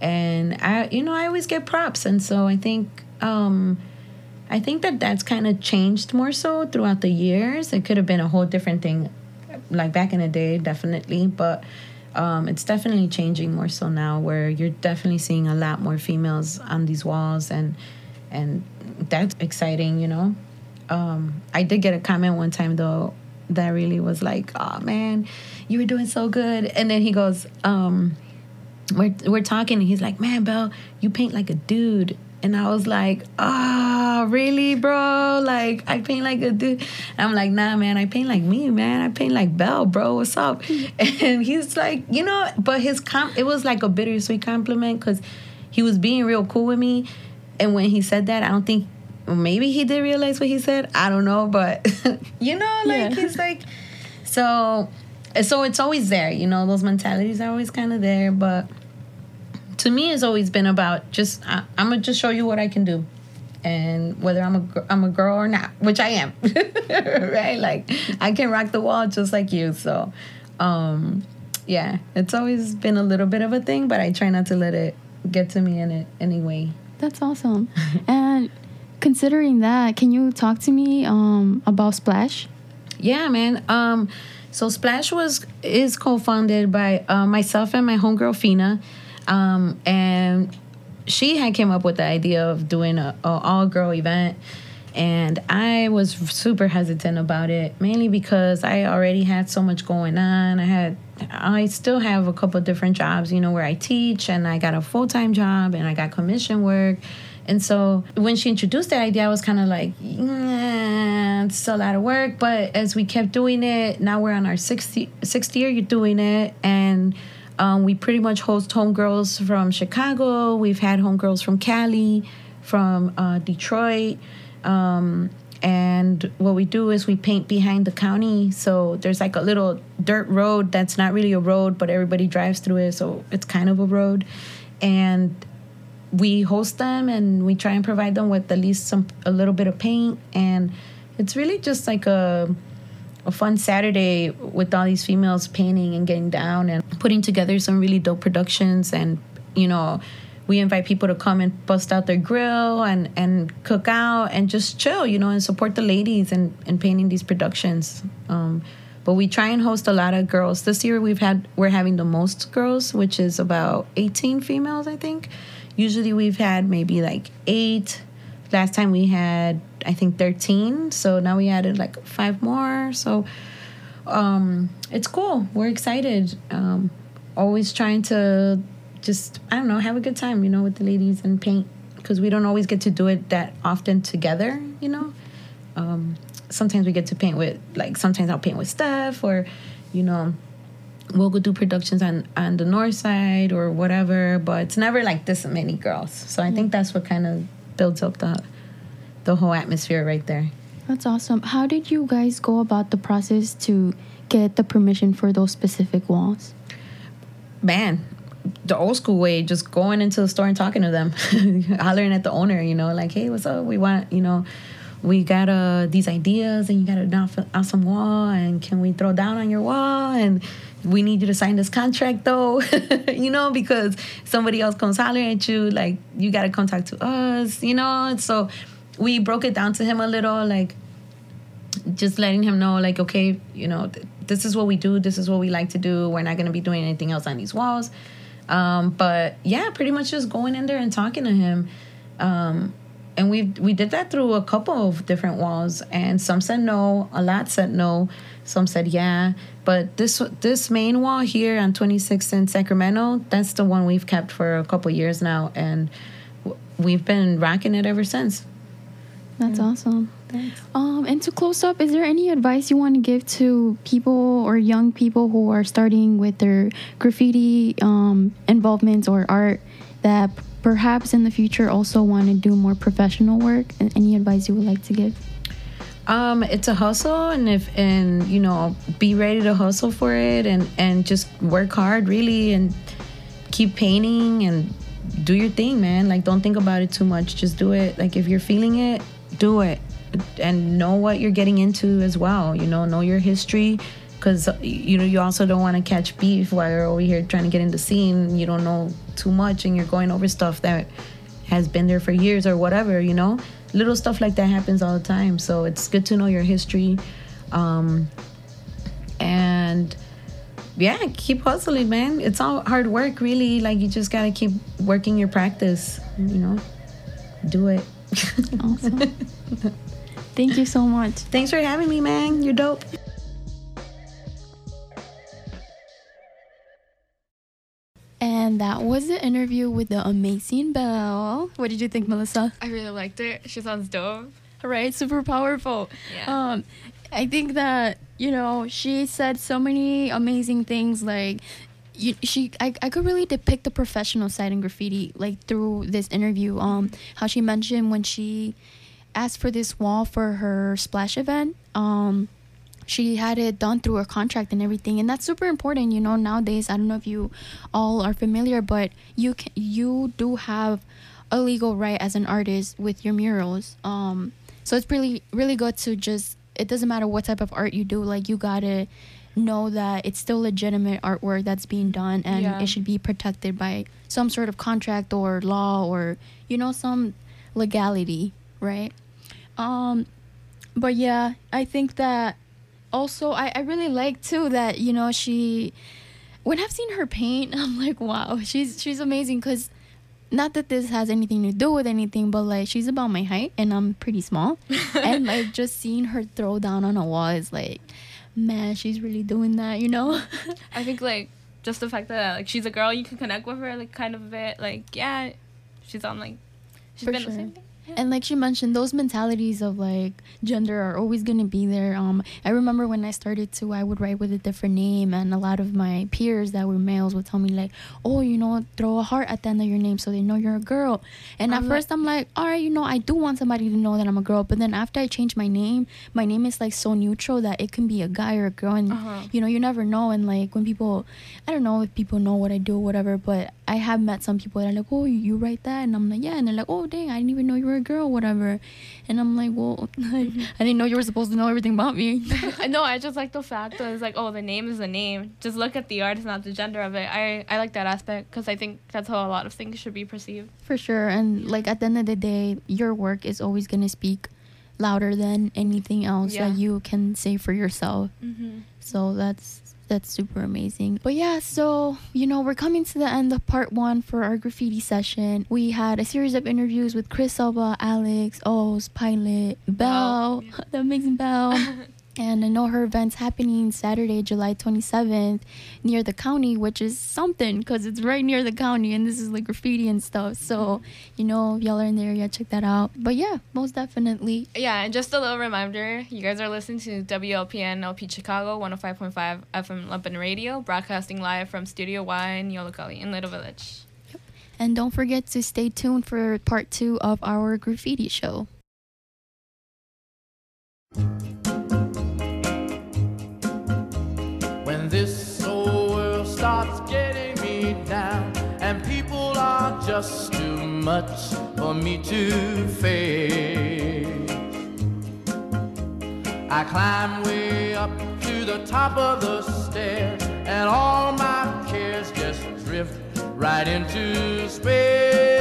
And i you know i always get props. And so i think um I think that that's kind of changed more so throughout the years. It could have been a whole different thing, like back in the day, definitely, but um, it's definitely changing more so now, where you're definitely seeing a lot more females on these walls, and and that's exciting, you know. Um, I did get a comment one time though that really was like, "Oh man, you were doing so good," and then he goes, um, "We're we're talking," and he's like, "Man, Belle, you paint like a dude." And I was like, ah, oh, really, bro? Like, I paint like a dude. I'm like, nah, man, I paint like me, man. I paint like Belle, bro. What's up? and he's like, you know, but his com, it was like a bittersweet compliment because he was being real cool with me. And when he said that, I don't think, maybe he did realize what he said. I don't know, but, you know, like, yeah. he's like, so, so it's always there, you know, those mentalities are always kind of there, but to me it's always been about just I, am gonna just show you what I can do, and whether I'm a I'm a girl or not, which I am, right? Like I can rock the wall just like you. So, um, yeah, it's always been a little bit of a thing, but I try not to let it get to me in it anyway. That's awesome. and considering that, can you talk to me um, about Splash? Yeah, man. Um, so Splash was is co-founded by uh, myself and my homegirl Fina. Um, and she had came up with the idea of doing a, a all girl event and I was super hesitant about it, mainly because I already had so much going on. I had, I still have a couple different jobs, you know, where I teach, and I got a full time job, and I got commission work. And so when she introduced that idea, I was kind of like, yeah, it's a lot of work. But as we kept doing it, now we're on our sixth, sixth year, you're doing it, and um, we pretty much host homegirls from Chicago. We've had homegirls from Cali, from uh, Detroit. Um, and what we do is we paint behind the county. So there's like a little dirt road that's not really a road, but everybody drives through it. So it's kind of a road. And we host them and we try and provide them with at least some a little bit of paint and it's really just like a a fun Saturday with all these females painting and getting down and putting together some really dope productions. And, you know, we invite people to come and bust out their grill and, and cook out and just chill, you know, and support the ladies and, and painting these productions. Um, but we try and host a lot of girls. This year we've had we're having the most girls, which is about 18 females, I think. Usually we've had maybe like eight. Last time we had I think 13. So now we added like five more. So um, it's cool. We're excited. Um, always trying to just, I don't know, have a good time, you know, with the ladies and paint because we don't always get to do it that often together, you know. Um, sometimes we get to paint with, like, sometimes I'll paint with Steph or, you know, we'll go do productions on on the north side or whatever but it's never like this many girls so i think that's what kind of builds up the the whole atmosphere right there. That's awesome. How did you guys go about the process to get the permission for those specific walls? Man, the old school way, just going into the store and talking to them, hollering at the owner, you know, like, hey, what's up? We want, you know, we got uh, these ideas and you got an awesome wall and can we throw down on your wall and we need you to sign this contract though you know because somebody else comes hollering at you like you got to come talk to us you know so we broke it down to him a little, like just letting him know, like, okay, you know, th- this is what we do, this is what we like to do. We're not gonna be doing anything else on these walls. Um, but yeah, pretty much just going in there and talking to him. Um, and we we did that through a couple of different walls, and some said no, a lot said no, some said yeah. But this this main wall here on 26th in Sacramento, that's the one we've kept for a couple years now, and we've been rocking it ever since That's awesome. Um, and to close up, is there any advice you want to give to people or young people who are starting with their graffiti um, involvements or art that perhaps in the future also want to do more professional work? And Any advice you would like to give? Um, it's a hustle, and if and you know, be ready to hustle for it, and and just work hard, really, and keep painting and do your thing, man. Like, don't think about it too much. Just do it. Like, if you're feeling it, do it, and know what you're getting into as well. You know, know your history, because you know you also don't want to catch beef while you're over here trying to get in the scene. You don't know too much, and you're going over stuff that has been there for years or whatever. You know, little stuff like that happens all the time. So it's good to know your history, um, and yeah, keep hustling, man. It's all hard work, really. Like you just gotta keep working your practice. You know, do it. Awesome. Thank you so much. Thanks for having me, man. You're dope. And that was the interview with the amazing Belle. What did you think, Melissa? I really liked it. She sounds dope. Right, super powerful. Yeah. Um, I think that you know she said so many amazing things. Like, you, she, I, I could really depict the professional side in graffiti, like through this interview. Um, how she mentioned when she asked for this wall for her splash event. Um, she had it done through her contract and everything and that's super important you know nowadays i don't know if you all are familiar but you can you do have a legal right as an artist with your murals um so it's really really good to just it doesn't matter what type of art you do like you gotta know that it's still legitimate artwork that's being done and Yeah. it should be protected by some sort of contract or law or you know some legality right um but yeah i think that also I, I really like too that you know she when i've seen her paint i'm like wow she's she's amazing because not that this has anything to do with anything but like she's about my height and i'm pretty small and like just seeing her throw down on a wall is like man she's really doing that you know I think like just the fact that like she's a girl, you can connect with her like kind of a bit. Like yeah, she's on like she's For been sure. the same thing. And like she mentioned, those mentalities of like gender are always gonna be there. Um, I remember when I started to, I would write with a different name, and a lot of my peers that were males would tell me like, "Oh, you know, throw a heart at the end of your name so they know you're a girl." And at I'm like- first, I'm like, "All right, you know, I do want somebody to know that I'm a girl." But then after I changed my name, my name is like so neutral that it can be a guy or a girl, and Uh-huh. you know, you never know. And like when people, I don't know if people know what I do or whatever, but I have met some people that are like, "Oh, you write that," and I'm like, "Yeah," and they're like, "Oh, dang, I didn't even know you were a girl, whatever." And I'm like, "Well, I didn't know you were supposed to know everything about me." I know. I just like the fact that it's like, oh, the name is the name. Just look at the artist, not the gender of it. I I like that aspect because I think that's how a lot of things should be perceived. For sure, and like at the end of the day, your work is always gonna speak louder than anything else Yeah. that you can say for yourself. Mm-hmm. So that's that's super amazing. But yeah, so you know, we're coming to the end of part one for our graffiti session. We had a series of interviews with Chris Silva, Alex, Oz, Pilot, Belle, the amazing Belle. And I know her event's happening Saturday, July 27th, near the county, which is something because it's right near the county and this is like graffiti and stuff. So, you know, if y'all are in the area, check that out. But yeah, most definitely. Yeah, and just a little reminder, you guys are listening to WLPN LP Chicago 105.5 FM Lumpen Radio, broadcasting live from Studio Y in Yollocalli in Little Village. Yep. And don't forget to stay tuned for part two of our graffiti show. When this old world starts getting me down and people are just too much for me to face. I climb way up to the top of the stairs and all my cares just drift right into space.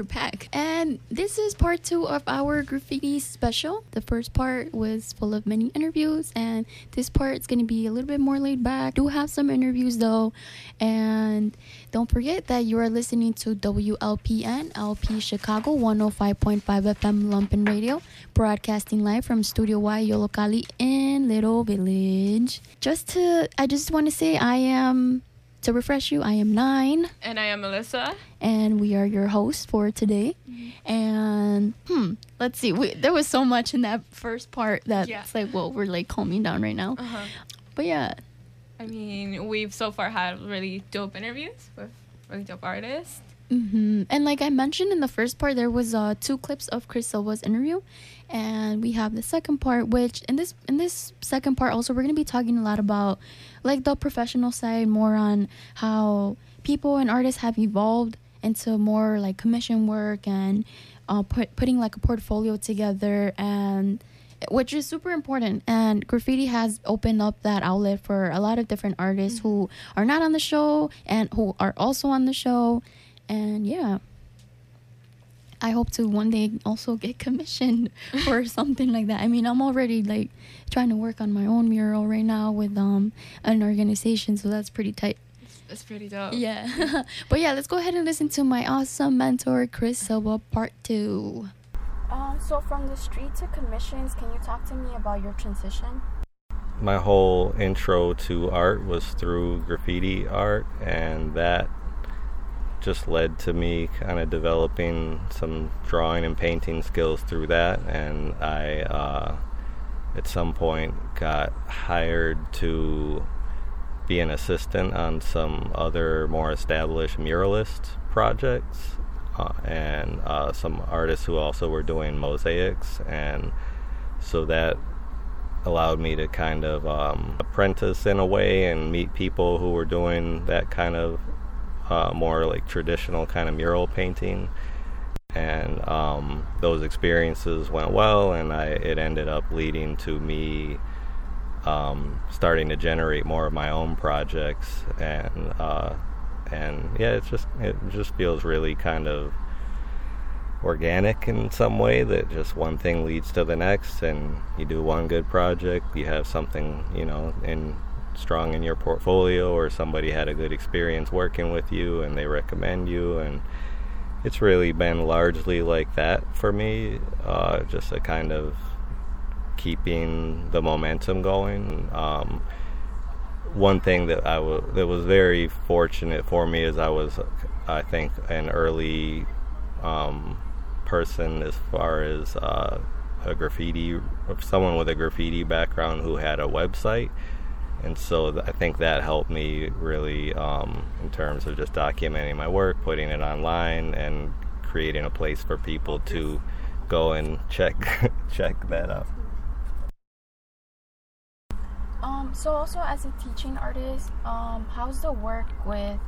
And back. And this is part two of our graffiti special. The first part was full of many interviews, and this part is going to be a little bit more laid back. Do have some interviews though, and don't forget that you are listening to WLPN LP Chicago 105.5 FM Lumpen Radio, broadcasting live from Studio Y Yollocalli in Little Village. Just to, I just want to say I am to refresh you, I am nine. And I am Melissa. And we are your hosts for today. Mm-hmm. And hmm, let's see. We, there was so much in that first part that's yeah. like, well, we're like calming down right now. Uh-huh. But yeah. I mean, we've so far had really dope interviews with really dope artists. Mm-hmm. And like I mentioned in the first part, there was uh, two clips of Chris Silva's interview, and we have the second part, which in this in this second part also we're gonna be talking a lot about like the professional side, more on how people and artists have evolved into more like commission work and uh, put, putting like a portfolio together and which is super important. And graffiti has opened up that outlet for a lot of different artists mm-hmm. who are not on the show and who are also on the show. And yeah I hope to one day also get commissioned for something like that. I mean, I'm already like trying to work on my own mural right now with um an organization, so that's pretty tight. That's pretty dope. Yeah. but yeah, let's go ahead and listen to my awesome mentor Chris Silva part 2. Um so from the street to commissions, can you talk to me about your transition? My whole intro to art was through graffiti art and that just led to me kind of developing some drawing and painting skills through that. And I, uh, at some point, got hired to be an assistant on some other more established muralist projects. Uh, and uh, some artists who also were doing mosaics. And so that allowed me to kind of um, apprentice in a way and meet people who were doing that kind of uh, more like traditional kind of mural painting. And um, those experiences went well, and I, it ended up leading to me um, starting to generate more of my own projects. And uh, and yeah, it's just it just feels really kind of organic in some way that just one thing leads to the next and you do one good project you have something you know in strong in your portfolio or somebody had a good experience working with you and they recommend you and it's really been largely like that for me uh, just a kind of keeping the momentum going. Um, one thing that I w- that was very fortunate for me is I was I think an early um, person as far as uh, a graffiti someone with a graffiti background who had a website and so th- I think that helped me really um, in terms of just documenting my work, putting it online, and creating a place for people to go and check check that out. Um, so also as a teaching artist, um, how's the work with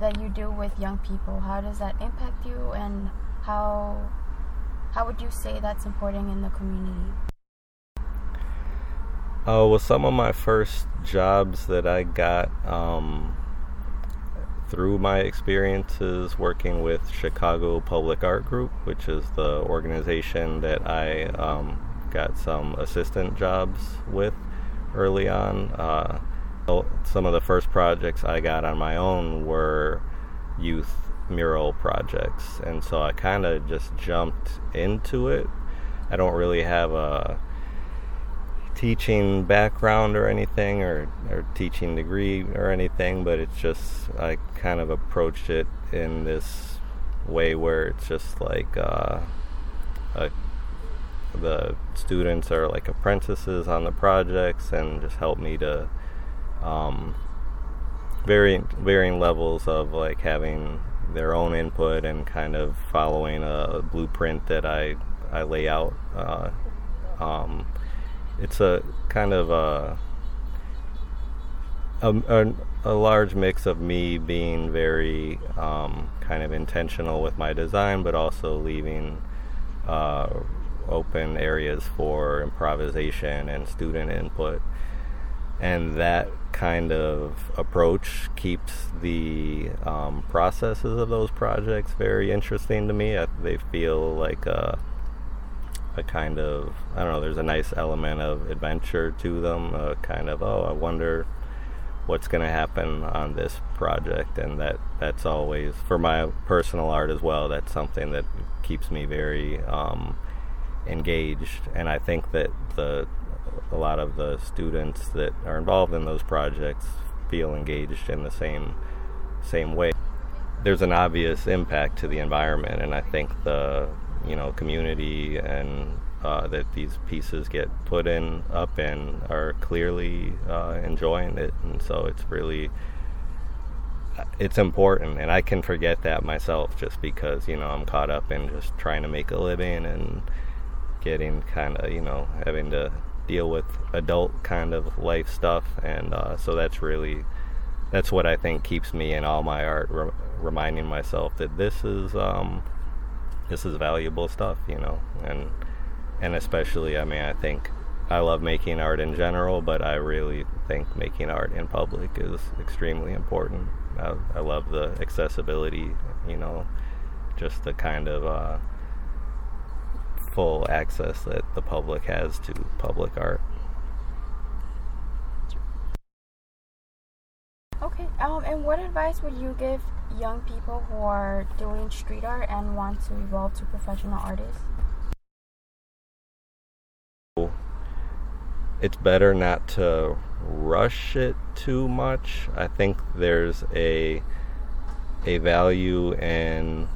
that you do with young people? How does that impact you, and how how would you say that's important in the community? Oh, well, some of my first jobs that I got um, through my experiences working with Chicago Public Art Group, which is the organization that I um, got some assistant jobs with early on. Uh, some of the first projects I got on my own were youth mural projects, and so I kind of just jumped into it. I don't really have a teaching background or anything or, or teaching degree or anything, but it's just I kind of approached it in this way where it's just like uh, a, the students are like apprentices on the projects and just help me to um, varying varying levels of like having their own input and kind of following a blueprint that I I lay out. Uh, um, it's a kind of a, a, a large mix of me being very um, kind of intentional with my design, but also leaving uh, open areas for improvisation and student input. and that kind of approach keeps the um, processes of those projects very interesting to me. I, they feel like a, a kind of I don't know. There's a nice element of adventure to them. A kind of oh, I wonder what's going to happen on this project, and that that's always for my personal art as well. That's something that keeps me very um, engaged, and I think that the a lot of the students that are involved in those projects feel engaged in the same same way. There's an obvious impact to the environment, and I think the you know community and uh, that these pieces get put in up in are clearly uh, enjoying it, and so it's really it's important, and I can forget that myself just because you know I'm caught up in just trying to make a living and getting kind of you know having to deal with adult kind of life stuff, and uh, so that's really that's what I think keeps me in all my art, re- reminding myself that this is um, this is valuable stuff, you know, and and especially, I mean, I think I love making art in general, but I really think making art in public is extremely important. I, I love the accessibility, you know, just the kind of uh, full access that the public has to public art. Okay, um, and what advice would you give young people who are doing street art and want to evolve to professional artists? It's better not to rush it too much. I think there's a a value in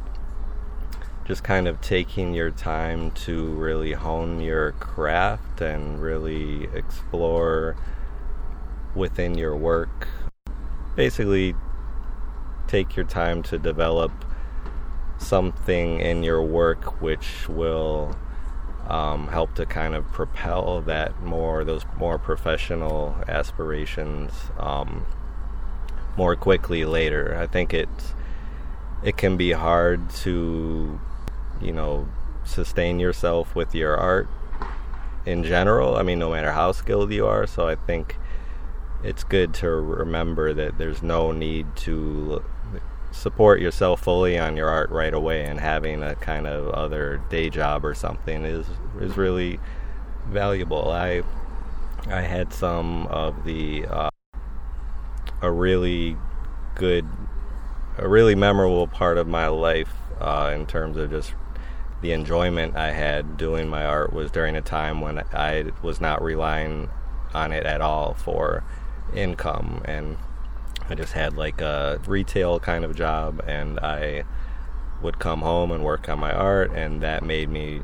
just kind of taking your time to really hone your craft and really explore within your work. Basically, take your time to develop something in your work which will um, help to kind of propel that more, those more professional aspirations um, more quickly later. I think it's it can be hard to you know, sustain yourself with your art in general. I mean, no matter how skilled you are. So I think it's good to remember that there's no need to support yourself fully on your art right away and having a kind of other day job or something is is really valuable. I I had some of the uh, a really good a really memorable part of my life uh, in terms of just the enjoyment I had doing my art was during a time when I was not relying on it at all for income and I just had like a retail kind of job and I would come home and work on my art and that made me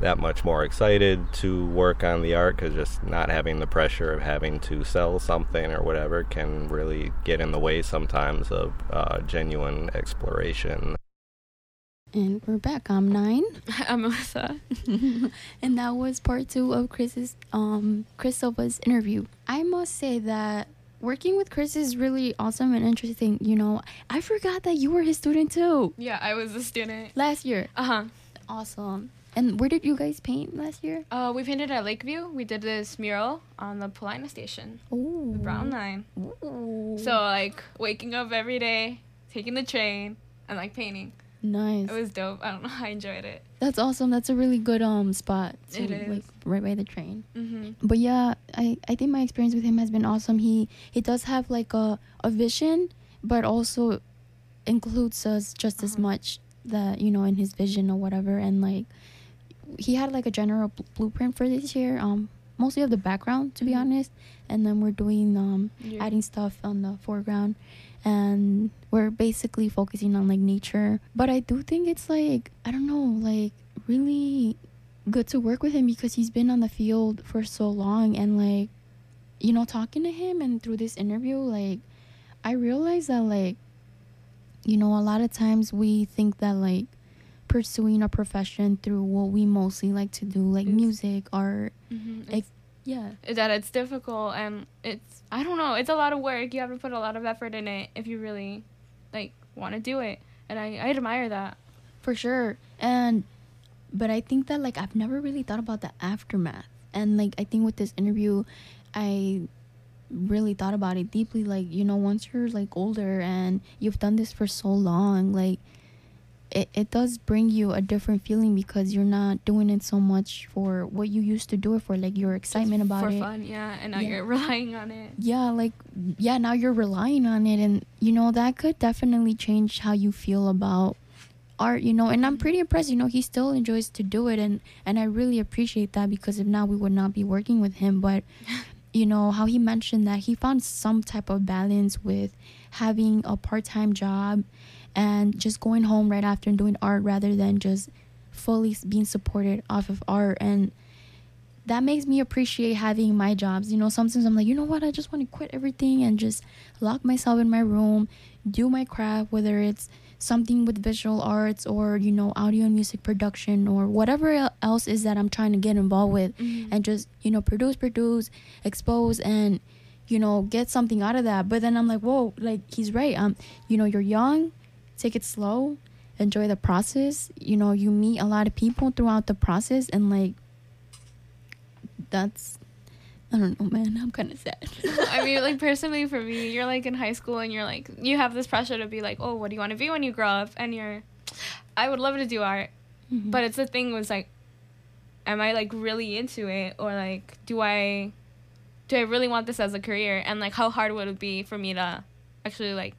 that much more excited to work on the art because just not having the pressure of having to sell something or whatever can really get in the way sometimes of uh, genuine exploration and we're back. I'm nine. I'm Melissa. and that was part two of Chris's um Chris Silva's interview. I must say that working with Chris is really awesome and interesting. You know, I forgot that you were his student too. Yeah, I was a student. Last year. Uh huh. Awesome. And where did you guys paint last year? Uh, we painted at Lakeview. We did this mural on the Paulina station. Ooh. The Brown Line. Ooh. So like waking up every day, taking the train, and like painting. Nice. It was dope. I don't know. I enjoyed it. That's awesome. That's a really good um spot. To, it is. Like right by the train. Mm-hmm. But yeah, I I think my experience with him has been awesome. He he does have like a a vision, but also includes us just uh-huh. as much that you know in his vision or whatever. And like he had like a general bl- blueprint for this year. Um, mostly of the background to be Mhm. honest, and then we're doing um Yeah. adding stuff on the foreground and we're basically focusing on like nature but i do think it's like i don't know like really good to work with him because he's been on the field for so long and like you know talking to him and through this interview like i realized that like you know a lot of times we think that like pursuing a profession through what we mostly like to do like Is- music art Mm-hmm. like yeah that it's difficult and it's I don't know. It's a lot of work. You have to put a lot of effort in it if you really like want to do it. And I, I admire that. for sure and but i think that like i've never really thought about the aftermath and like i think with this interview i really thought about it deeply. Like you know, once you're like older and you've done this for so long, like it, it does bring you a different feeling because you're not doing it so much for what you used to do it for, like your excitement about for it. fun, yeah. And now Yeah. you're relying on it. Yeah, like yeah, now you're relying on it and you know that could definitely change how you feel about art, you know. And I'm pretty impressed, you know, he still enjoys to do it and and I really appreciate that because if not we would not be working with him, but you know, how he mentioned that he found some type of balance with having a part-time job and just going home right after and doing art rather than just fully being supported off of art and that makes me appreciate having my jobs. You know, sometimes I'm like, you know what, I just want to quit everything and just lock myself in my room, do my craft, whether it's something with visual arts or, you know, audio and music production or whatever else is that I'm trying to get involved with Mhm. and just, you know, produce, produce, expose and, you know, get something out of that. But then I'm like, whoa, like he's right. Um, you know, you're young, take it slow, enjoy the process. You know, you meet a lot of people throughout the process and like that's I don't know, man. I'm kind of sad. I mean, like personally for me, you're like in high school and you're like you have this pressure to be like, oh, what do you want to be when you grow up? And you're, I would love to do art, Mhm. but it's the thing was like, am I like really into it or like do I, do I really want this as a career? And like how hard would it be for me to, actually like,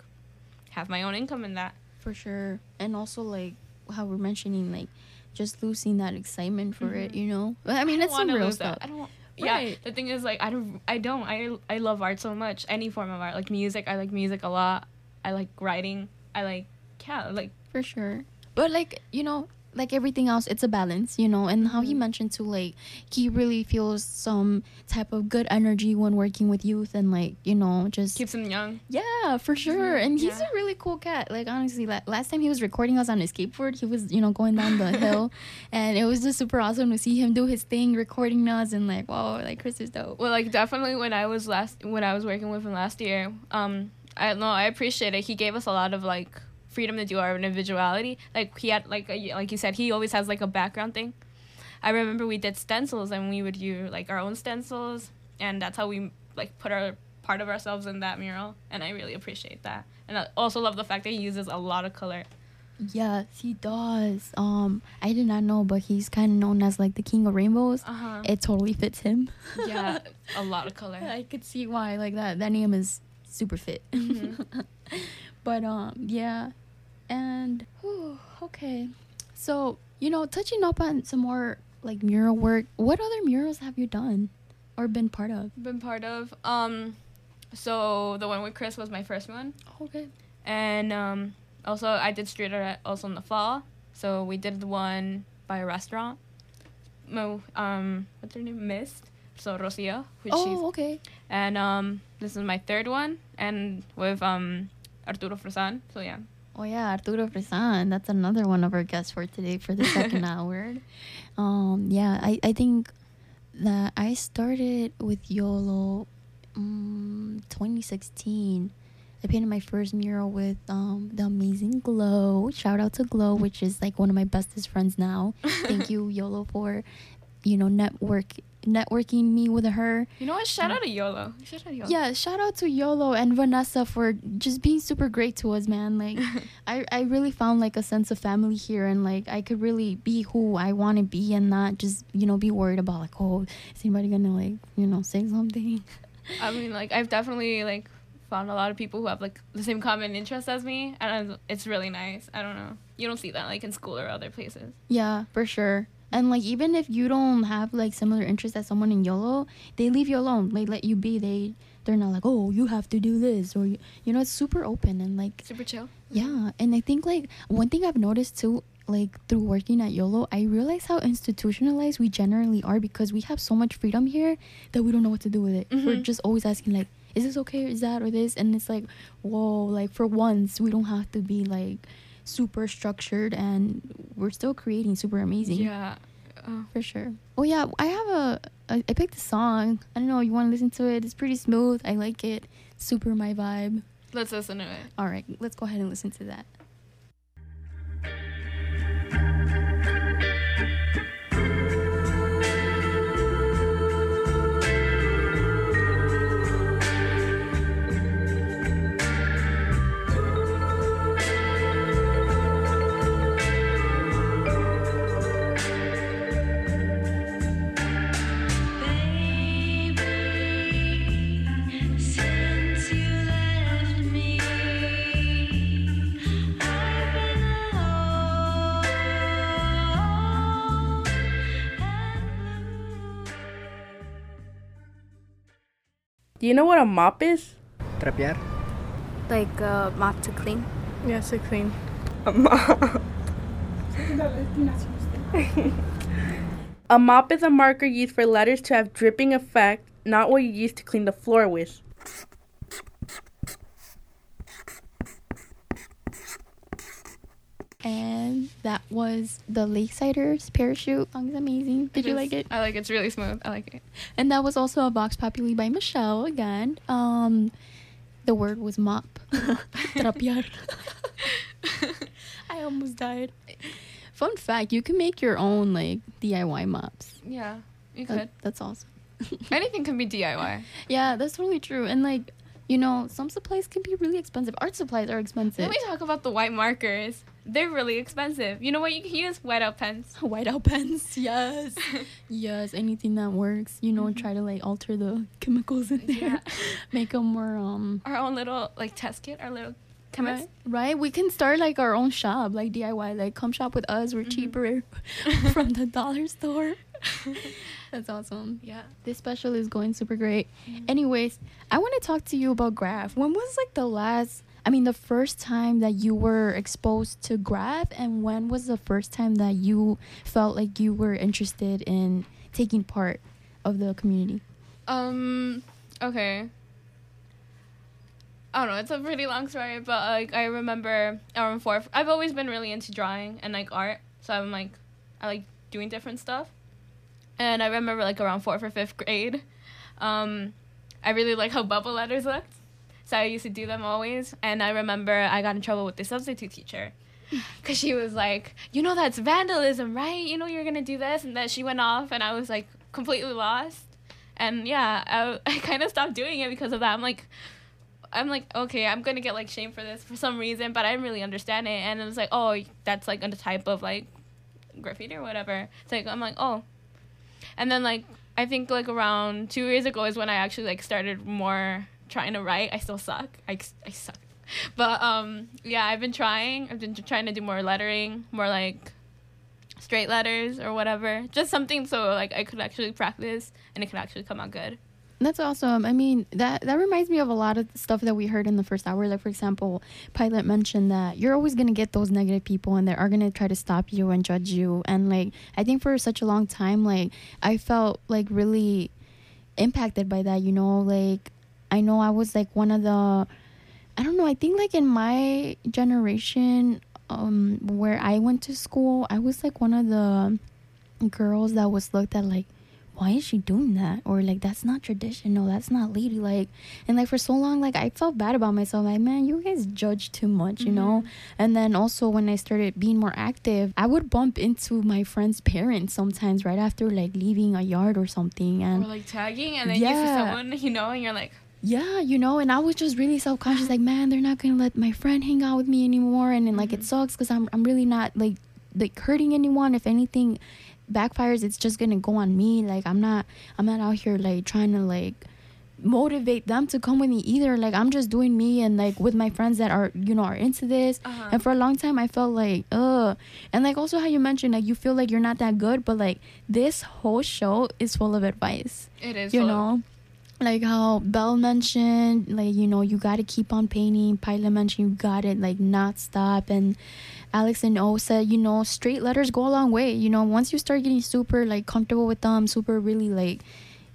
have my own income in that? For sure. And also like how we're mentioning like just losing that excitement for it, Mhm. you know. I mean, don't that's some real stuff. I don't. Yeah, Right. the thing is, like, I don't, I don't, I, I love art so much. Any form of art, like music, I like music a lot. I like writing. I like, yeah, like for sure. But like you know, like everything else, it's a balance, you know. And how he Mhm. mentioned too, like he really feels some type of good energy when working with youth, and like you know, just keeps them young. Yeah, for sure. Mhm, And he's yeah. a really cool cat. Like honestly, la- last time he was recording us on his skateboard, he was you know going down the hill, and it was just super awesome to see him do his thing, recording us, and like wow, like Chris is dope. Well, like definitely when I was last, when I was working with him last year, um, I know, I appreciate it. He gave us a lot of like freedom to do our individuality. Like he had, like a, like you said, he always has like a background thing. I remember we did stencils and we would do like our own stencils, and that's how we like put our part of ourselves in that mural. And I really appreciate that. And I also love the fact that he uses a lot of color. Yes, he does. Um, I did not know, but he's kind of known as like the king of rainbows. Uh-huh. It totally fits him. Yeah, a lot of color. I could see why. Like that, that name is super fit. Mhm. but um, yeah, and whew, okay. So you know, touching up on some more like mural work. What other murals have you done or been part of? Been part of. Um, so the one with Chris was my first one. Okay. And um, also, I did street art also in the fall. So we did the one by a restaurant. Mo, um, what's her name? Mist. So Rocio. Which she's, Oh, okay. and um, this is my third one, and with um, Arturo Fresan. So yeah. Oh yeah, Arturo Fresan. That's another one of our guests for today for the second hour. Um, yeah, I, I think that I started with YOLO um, 2016. I painted my first mural with um, the amazing Glow. Shout out to Glow, which is like one of my bestest friends now. Thank you, YOLO, for you know network networking me with her. You know what? Shout out to YOLO. Shout out to YOLO. Yeah, shout out to YOLO and Vanessa for just being super great to us, man. Like, I, I really found like a sense of family here, and like I could really be who I want to be, and not just you know be worried about like oh is anybody gonna like you know say something. I mean, like I've definitely like found a lot of people who have like the same common interests as me, and it's really nice. I don't know. You don't see that like in school or other places. Yeah, for sure. And like even if you don't have like similar interests as someone in YOLO, they leave you alone. They let you be. They they're not like oh you have to do this or you, you know it's super open and like Super chill. Yeah, and I think like one thing I've noticed too, like through working at YOLO, I realize how institutionalized we generally are because we have so much freedom here that we don't know what to do with it. We're Mhm. just always asking like, is this okay? Is that or this? And it's like, whoa, like for once we don't have to be like super structured and we're still creating super amazing. Yeah. Oh. For sure. Oh yeah, I have a I, I picked a song. I don't know, you want to listen to it? It's pretty smooth. I like it. Super my vibe. Let's listen to it. All right, let's go ahead and listen to that. Do you know what a mop is? Trapear. Like uh, mop to clean. Yes, to clean. A mop. a mop is a marker used for letters to have dripping effect, not what you use to clean the floor with. And that was the Lakesiders parachute. Song is amazing. Did It you is- like it? I like it. It's really smooth. I like it. And that was also a Vox Populi by Michelle again. Um, the word was mop. Trapear. I almost died. Fun fact: you can make your own like DIY mops. Yeah, you That- could. that's awesome. Anything can be DIY. Yeah, that's totally true. And like, you know, some supplies can be really expensive. Art supplies are expensive. Let me talk about the white markers. They're really expensive. You know what? You can use whiteout pens. Whiteout pens, yes. yes, anything that works. You know, mm-hmm. try to like alter the chemicals in there, Yeah. make them more um. Our own little like test kit. Our little chemist. Right, right. We can start like our own shop, like DIY. Like, come shop with us. We're mm-hmm. cheaper from the dollar store. That's awesome. Yeah. This special is going super great. Mm-hmm. Anyways, I want to talk to you about graph. When was like the last? I mean, the first time that you were exposed to graph, and when was the first time that you felt like you were interested in taking part of the community? Um. Okay. I don't know. It's a pretty long story, but like I remember around fourth. I've always been really into drawing and like art, so I'm like, I like doing different stuff. And I remember like around fourth or fifth grade, um, I really like how bubble letters looked, so I used to do them always. And I remember I got in trouble with the substitute teacher. Cause she was like, you know that's vandalism, right? You know you're gonna do this, and then she went off, and I was like completely lost. And yeah, I, I kind of stopped doing it because of that. I'm like, I'm like, okay, I'm gonna get like shamed for this for some reason, but I didn't really understand it. And it was like, oh, that's like a type of like graffiti or whatever. It's like I'm like, oh, and then like I think like around two years ago is when I actually like started more trying to write. I still suck. I, I suck. But um yeah, I've been trying. I've been trying to do more lettering, more like straight letters or whatever. Just something so like I could actually practice and it could actually come out good. That's awesome. I mean, that that reminds me of a lot of stuff that we heard in the first hour. Like, for example, Pilot mentioned that you're always gonna get those negative people, and they are gonna try to stop you and judge you. And like, I think for such a long time, like, I felt like really impacted by that. You know, like, I know I was like one of the, I don't know. I think like in my generation, um, where I went to school, I was like one of the girls that was looked at like why is she doing that? or like that's not traditional. That's not ladylike and like for so long like i felt bad about myself like man you guys judge too much you know? And then also when i started being more active i would bump into my friends parents sometimes right after like leaving a yard or something and or like tagging and then you see someone, you know, and you're like, yeah, you know, and I was just really self conscious, like, man, they're not gonna let my friend hang out with me anymore, and then like it sucks because I'm I'm really not like like hurting anyone. If anything backfires, it's just gonna go on me. Like I'm not I'm not out here like trying to like motivate them to come with me either. Like I'm just doing me and like with my friends that are you know are into this. Uh-huh. And for a long time, I felt like ugh, and like also how you mentioned like you feel like you're not that good, but like this whole show is full of advice it is. you full of- know like how belle mentioned like you know you got to keep on painting. Pilot mentioned you got it like not stop. And alex and o said you know straight letters go a long way. You know once you start getting super like comfortable with them super really like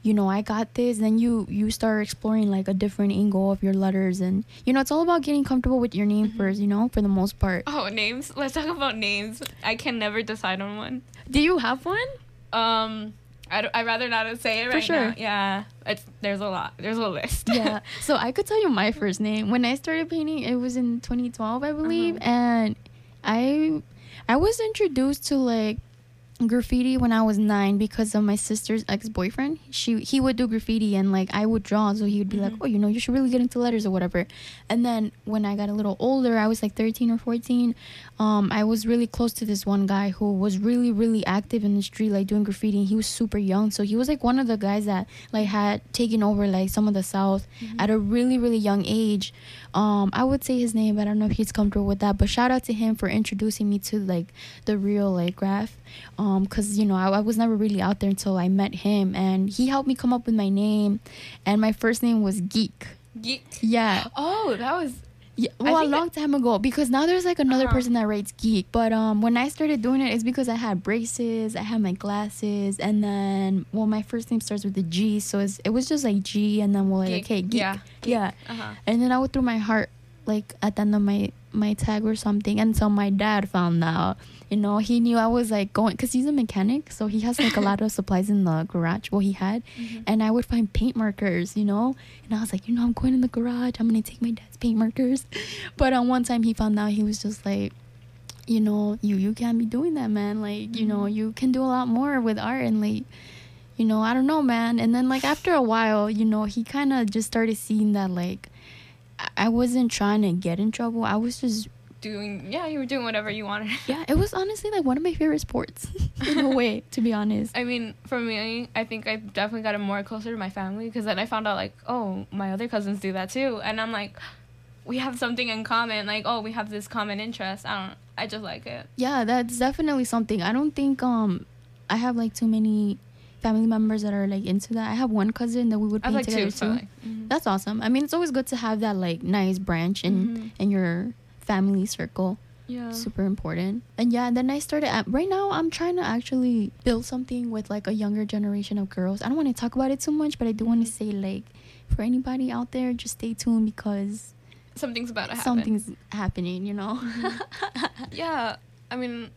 you know i got this then you you start exploring like a different angle of your letters. And you know it's all about getting comfortable with your name first you know for the most part. Oh, names. Let's talk about names. I can never decide on one. do you have one? Um, I would I'd rather not say it For right sure. now. Yeah, it's there's a lot. There's a list. yeah. So I could tell you my first name. When I started painting, it was in 2012, I believe, uh-huh. and I I was introduced to like graffiti when I was nine because of my sister's ex boyfriend. She he would do graffiti and like I would draw, so he would be like, "Oh, you know, you should really get into letters or whatever." And then when I got a little older, I was like 13 or 14. Um, I was really close to this one guy who was really really active in the street, like doing graffiti. He was super young, so he was like one of the guys that like had taken over like some of the South at a really really young age. Um, I would say his name, but I don't know if he's comfortable with that. But shout out to him for introducing me to like the real like graph. Um, because you know I, I was never really out there until i met him and he helped me come up with my name and my first name was geek Geek. yeah Oh, that was. Yeah, well, a long time ago because now there's like another Uh-huh. person that writes geek. But um, when I started doing it, it's because I had braces, I had my glasses, and then well, my first name starts with a G, so it's, it was just like G, and then well, like Geek. okay, geek, Yeah. yeah, Uh-huh. and then I would throw my heart like at the end of my my tag or something until my dad found out. You know, he knew I was like going because he's a mechanic, so he has like a lot of supplies in the garage. Well, he had, Mhm. and I would find paint markers. You know, and I was like, you know, I'm going in the garage. I'm gonna take my dad's paint markers. But on one time, he found out. He was just like, you know, you you can't be doing that, man. Like, you know, you can do a lot more with art and like you know, I don't know, man. And then like after a while, you know, he kind of just started seeing that like I- wasn't trying to get in trouble. I was just Doing. Yeah, you were doing whatever you wanted. yeah, it was honestly like one of my favorite sports in a way, to be honest. I mean, for me, I think I definitely got it more closer to my family because then I found out like, oh, my other cousins do that too, and I'm like, we have something in common. Like, oh, we have this common interest. I don't. I just like it. Yeah, that's definitely something. I don't think um I have like too many family members that are like into that. I have one cousin that we would paint like, together two, so, too. like, mhm. That's awesome. I mean, it's always good to have that like nice branch in Mhm. in your family circle. Yeah. super important. And yeah, then I started at, right now I'm trying to actually build something with like a younger generation of girls. I don't want to talk about it too much, but I do want to say like for anybody out there, just stay tuned because Something's about to happen. something's happening, you know. yeah i mean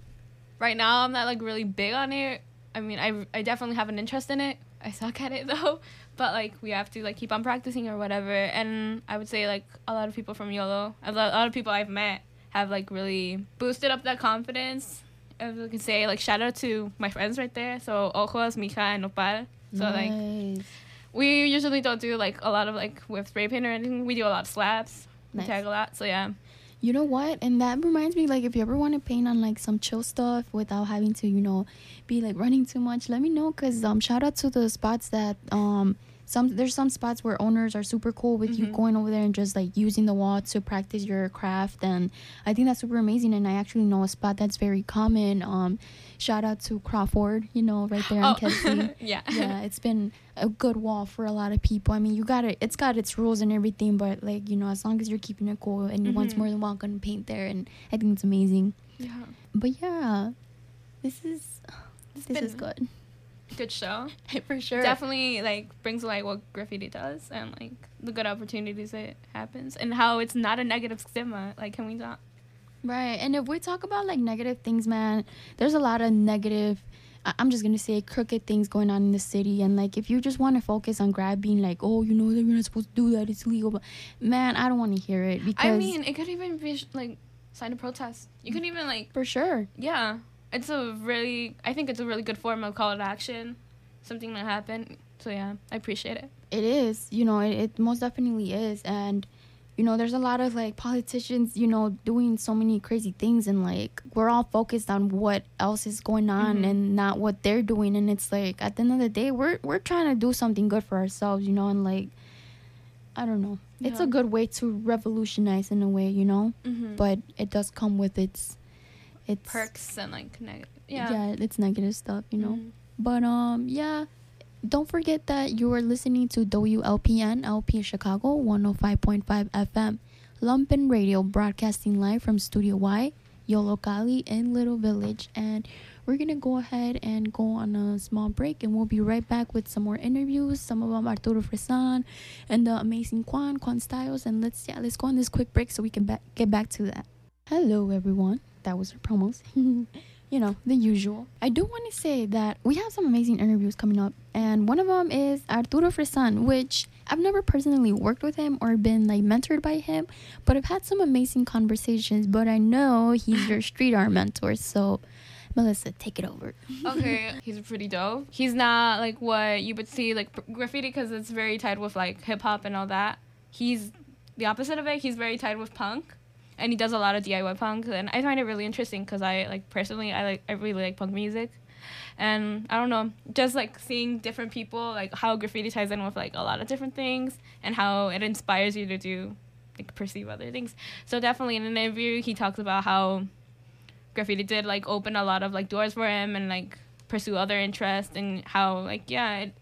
right now i'm not like really big on it i mean i, I definitely have an interest in it. I suck at it though. But like we have to like keep on practicing or whatever. And i would say like a lot of people from yolo a lot, a lot of people i've met have like really boosted up that confidence. If I can say like shout out to my friends right there. So ojos mija and nopal. So like we usually don't do like a lot of like with spray paint or anything. We do a lot of slabs we tag a lot. So yeah You know what? And that reminds me, like, if you ever want to paint on like some chill stuff without having to, you know, be like running too much, let me know. Cause um, shout out to the spots that um, some there's some spots where owners are super cool with you Mhm. going over there and just like using the wall to practice your craft, and I think that's super amazing. And I actually know a spot that's very common. Um, shout out to Crawford, you know, right there in Oh, Kedzie. yeah. yeah, it's been a good wall for a lot of people. I mean, you got it. It's got its rules and everything, but like you know, as long as you're keeping it cool, anyone's Mhm. more than welcome to paint there, and I think it's amazing. yeah But yeah, this is this is good good show for sure. definitely like brings light what graffiti does and like the good opportunities it happens and how it's not a negative stigma like can we not Right. And if we talk about like negative things, man, there's a lot of negative I- I'm just gonna say crooked things going on in the city. And like if you just want to focus on grabbing like oh you know that you're not supposed to do that it's illegal. But man I don't want to hear it because i mean it could even be sh- like sign a protest. You could even like for sure. Yeah. It's a really i think it's a really good form of call to action something that happened. So yeah i appreciate it. It is. You know it, it most definitely is. And you know there's a lot of like politicians you know doing so many crazy things and like we're all focused on what else is going on Mhm. and not what they're doing. And it's like at the end of the day we're we're trying to do something good for ourselves you know and like i don't know. It's a good way to revolutionize in a way you know? Mhm. but it does come with its its perks and like negative yeah, yeah it's negative stuff you know? Mhm. but um yeah don't forget that you are listening to WLPN LP Chicago 105.5 FM Lumpen Radio broadcasting live from Studio Y Yollocalli in Little Village. And we're gonna go ahead and go on a small break and we'll be right back with some more interviews some of them Arturo Fresan and the amazing Juan Juan Styles. And let's yeah let's go on this quick break so we can ba- get back to that. Hello everyone. That was our promos you know, the usual. I do want to say that we have some amazing interviews coming up, and one of them is Arturo Fresan, which I've never personally worked with him or been like mentored by him, but I've had some amazing conversations. But I know he's your street art mentor, so Melissa, take it over. okay he's pretty dope he's not like what you would see like graffiti because it's very tied with like hip-hop and all that he's the opposite of it he's very tied with punk and he does a lot of diy punk and i find it really interesting because i like personally i like i really like punk music and i don't know just like seeing different people like how graffiti ties in with like a lot of different things and how it inspires you to do like perceive other things so definitely in an interview he talks about how graffiti did like open a lot of like doors for him and like pursue other interests and how like yeah, it,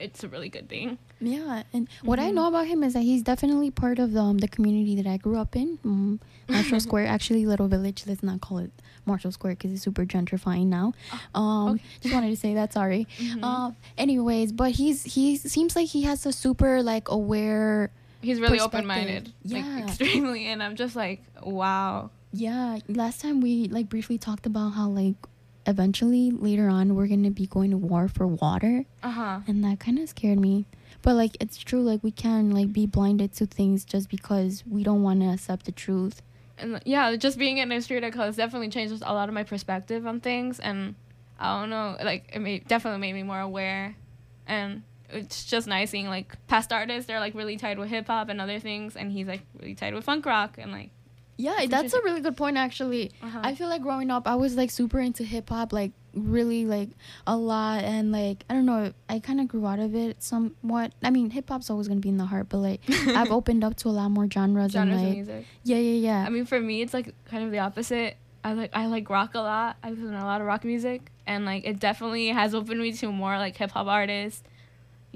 it's a really good thing. Yeah, and what I Mhm. know about him is that he's definitely part of um, the community that I grew up in, um, Marshall Square. Actually, Little Village. Let's not call it Marshall Square because it's super gentrifying now. Um, just wanted to say that. Sorry. Mhm. Um, anyways, but he's he seems like he has a super like aware. He's really open minded, Yeah. like extremely, and I'm just like wow. Yeah, last time we like briefly talked about how like eventually later on we're gonna be going to war for water, Uh huh. and that kind of scared me. But like it's true, like we can like be blinded to things just because we don't want to accept the truth. and yeah, just being in art class definitely changes a lot of my perspective on things, and I don't know, like it made, definitely made me more aware, and it's just nice seeing like past artists. They're like really tied with hip hop and other things, and he's like really tied with funk rock and like Yeah, that's a really good point actually. Uh-huh. I feel like growing up I was like super into hip hop like really like a lot and like I don't know, I kind of grew out of it somewhat. I mean, hip hop's always going to be in the heart, but like I've opened up to a lot more genres, genres and of like music. Yeah, yeah, yeah. I mean, for me, it's like kind of the opposite. I like I like rock a lot. I listen to a lot of rock music, and like it definitely has opened me to more like hip hop artists.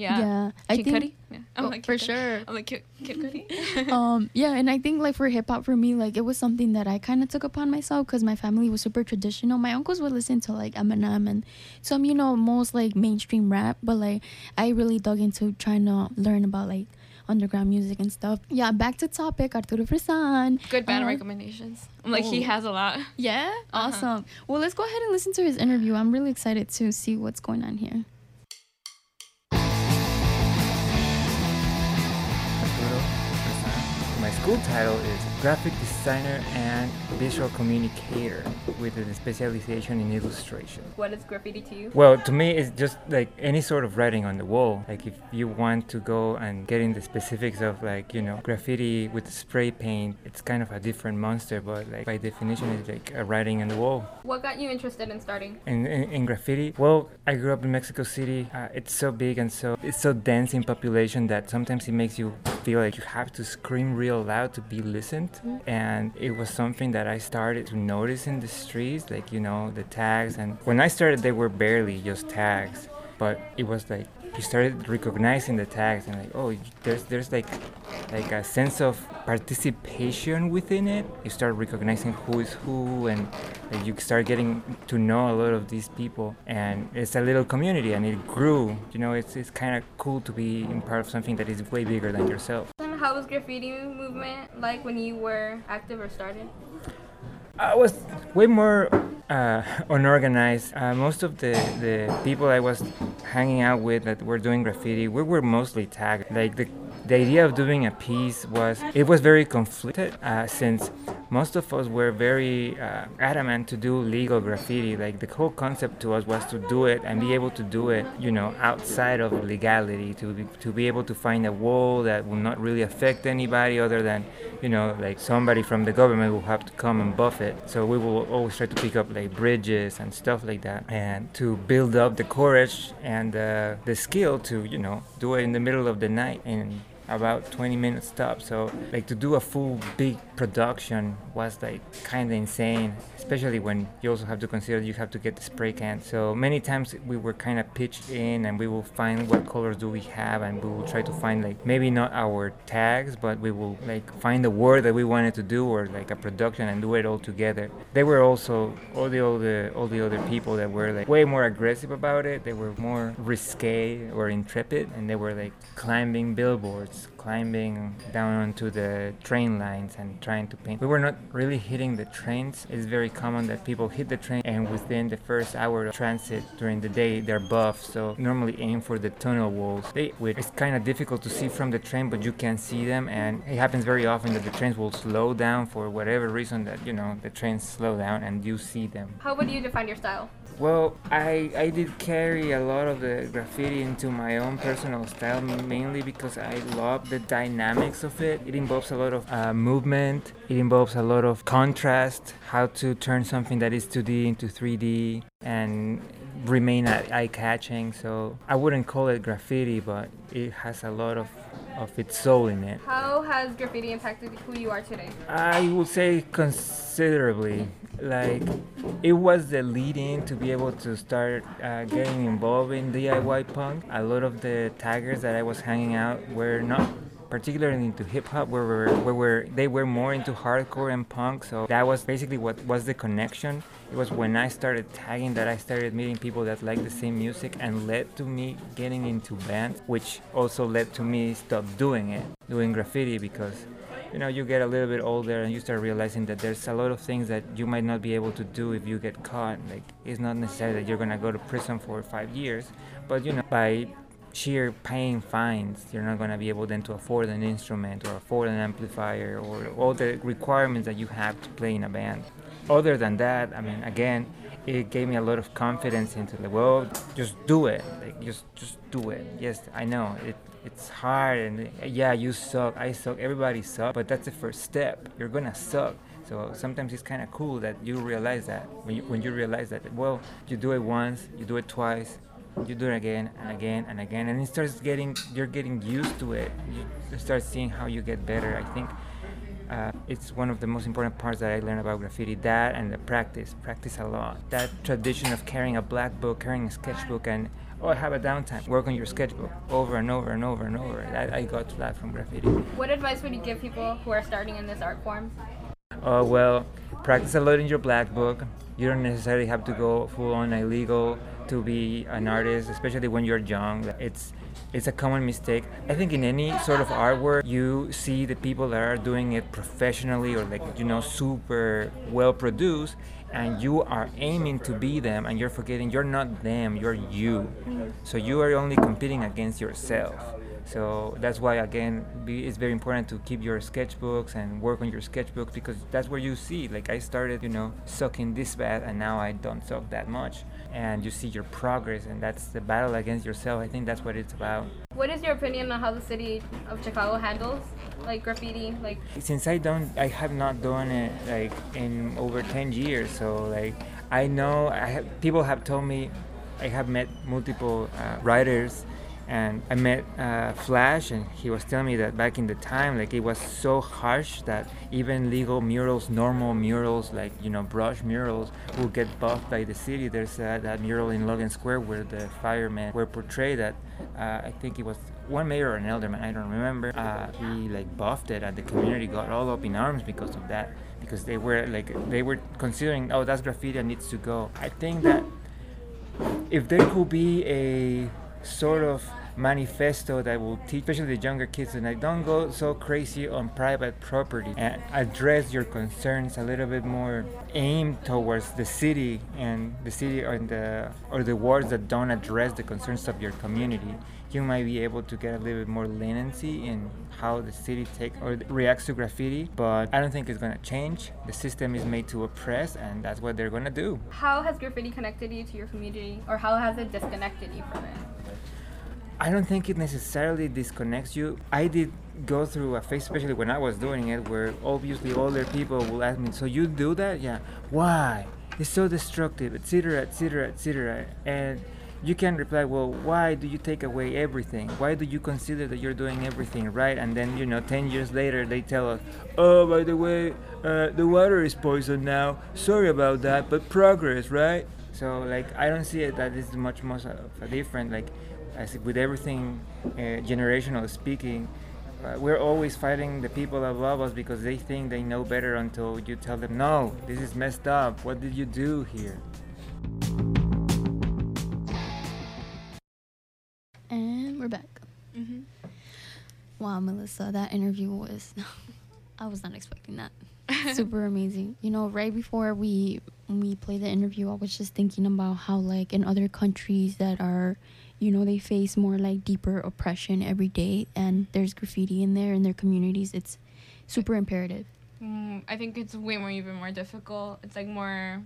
Yeah. Yeah, I Kid think- Cudi? Yeah. I'm Oh, like for Kid sure. I'm like Kid, Kid Cudi. um yeah and i think like for hip-hop for me like it was something that i kind of took upon myself because my family was super traditional my uncles would listen to like eminem and some you know most like mainstream rap but like i really dug into trying to learn about like underground music and stuff yeah back to topic arturo fresan Good band Uh, recommendations. I'm like he oh. has a lot. yeah Uh-huh. awesome well let's go ahead and listen to his interview i'm really excited to see what's going on here School title is graphic designer and visual communicator with a specialization in illustration. What is graffiti to you? Well, to me, it's just like any sort of writing on the wall. Like if you want to go and get in the specifics of like you know graffiti with spray paint, it's kind of a different monster. But like by definition, it's like a writing on the wall. What got you interested in starting? In, in, in graffiti, well, I grew up in Mexico City. Uh, it's so big and so it's so dense in population that sometimes it makes you feel like you have to scream real loud to be listened. To and it was something that I started to notice in the streets, like you know the tags. And when I started, they were barely just tags, but it was like you started recognizing the tags and like oh there's there's like like a sense of participation within it. You start recognizing who is who and like, you start getting to know a lot of these people. And it's a little community and it grew. You know it's, it's kind of cool to be in part of something that is way bigger than yourself. How was graffiti movement like when you were active or started? I was way more uh, unorganized. Uh, most of the, the people I was hanging out with that were doing graffiti, we were mostly tagged. Like the, the idea of doing a piece was, it was very conflicted uh, since most of us were very uh, adamant to do legal graffiti. Like the whole concept to us was to do it and be able to do it, you know, outside of legality, to be, to be able to find a wall that will not really affect anybody other than, you know, like somebody from the government will have to come and buff it. So we will always try to pick up like bridges and stuff like that, and to build up the courage and uh, the skill to, you know, do it in the middle of the night in about 20 minute stop. So like to do a full big production was like kind of insane, especially when you also have to consider you have to get the spray can. So many times we were kind of pitched in and we will find what colors do we have and we will try to find like maybe not our tags, but we will like find the word that we wanted to do or like a production and do it all together. They were also all the the all the other people that were like way more aggressive about it. They were more risque or intrepid and they were like climbing billboards, climbing down onto the train lines and trying to paint. We were not really hitting the trains. It's very common that people hit the train and within the first hour of transit during the day they're buff. So normally aim for the tunnel walls. They, it's kind of difficult to see from the train, but you can see them, and it happens very often that the trains will slow down for whatever reason that you know the trains slow down and you see them. How would you define your style? Well, I, I did carry a lot of the graffiti into my own personal style, mainly because I love the dynamics of it. It involves a lot of uh, movement, it involves a lot of contrast, how to turn something that is 2D into 3D and remain eye catching. So I wouldn't call it graffiti, but it has a lot of of its soul in it. How has graffiti impacted who you are today? I would say considerably. Like, it was the lead in to be able to start uh, getting involved in DIY punk. A lot of the taggers that I was hanging out were not particularly into hip hop, where, where, where, they were more into hardcore and punk. So that was basically what was the connection. It was when I started tagging that I started meeting people that like the same music and led to me getting into band, which also led to me stop doing it, doing graffiti because you know you get a little bit older and you start realizing that there's a lot of things that you might not be able to do if you get caught. Like it's not necessarily that you're to go to prison for five years but you know by sheer paying fines you're not going to be able then to afford an instrument or afford an amplifier or all the requirements that you have to play in a band other than that i mean again it gave me a lot of confidence into like well just do it. Like just just do it. Yes i know. It it's hard and yeah you suck. I suck. Everybody suck but that's the first step. You're gonna suck. So sometimes it's kind of cool that you realize that. When you, when you realize that well you do it once you do it twice you do it again and again and again and it starts getting you're getting used to it. You start seeing how you get better i think uh, it's one of the most important parts that I learned about graffiti. That and the practice, practice a lot. That tradition of carrying a black book, carrying a sketchbook, and oh, have a downtime. Work on your sketchbook over and over and over and over. I, I got that from graffiti. What advice would you give people who are starting in this art form? Oh well, practice a lot in your black book. You don't necessarily have to go full on illegal to be an artist, especially when you're young. It's it's a common mistake. I think in any sort of artwork, you see the people that are doing it professionally or like you know super well produced, and you are aiming to be them, and you're forgetting you're not them, you're you. So you are only competing against yourself. So that's why again it's very important to keep your sketchbooks and work on your sketchbooks because that's where you see. Like I started, you know, sucking this bad, and now I don't suck that much and you see your progress and that's the battle against yourself. I think that's what it's about. What is your opinion on how the city of chicago handles like graffiti like? Since i don't i have not done it like in over 10 years so like i know i have people have told me i have met multiple uh, writers and I met uh, Flash, and he was telling me that back in the time, like it was so harsh that even legal murals, normal murals, like you know brush murals, will get buffed by the city. There's uh, that mural in Logan Square where the firemen were portrayed. That uh, I think it was one mayor or an alderman, I don't remember. Uh, he like buffed it, and the community got all up in arms because of that, because they were like they were considering, oh, that's graffiti that needs to go. I think that if there could be a sort of manifesto that will teach, especially the younger kids, and don't go so crazy on private property and address your concerns a little bit more aimed towards the city and the city or the or the wards that don't address the concerns of your community. You might be able to get a little bit more leniency in how the city takes or reacts to graffiti, but I don't think it's gonna change. The system is made to oppress, and that's what they're gonna do. How has graffiti connected you to your community, or how has it disconnected you from it? I don't think it necessarily disconnects you. I did go through a phase, especially when I was doing it, where obviously older people will ask me, "So you do that? Yeah. Why? It's so destructive, etc., etc., etc." And you can reply, "Well, why do you take away everything? Why do you consider that you're doing everything right?" And then you know, ten years later, they tell us, "Oh, by the way, uh, the water is poisoned now. Sorry about that, but progress, right?" So like, I don't see it that it's much more of a different like as with everything uh, generational speaking, uh, we're always fighting the people above us because they think they know better until you tell them, no, this is messed up. What did you do here? And we're back. Mm-hmm. Wow, Melissa, that interview was. I was not expecting that. Super amazing. You know, right before we we played the interview, I was just thinking about how, like, in other countries that are you know they face more like deeper oppression every day and there's graffiti in there in their communities. It's super imperative. Mm, i think it's way more even more difficult. It's like more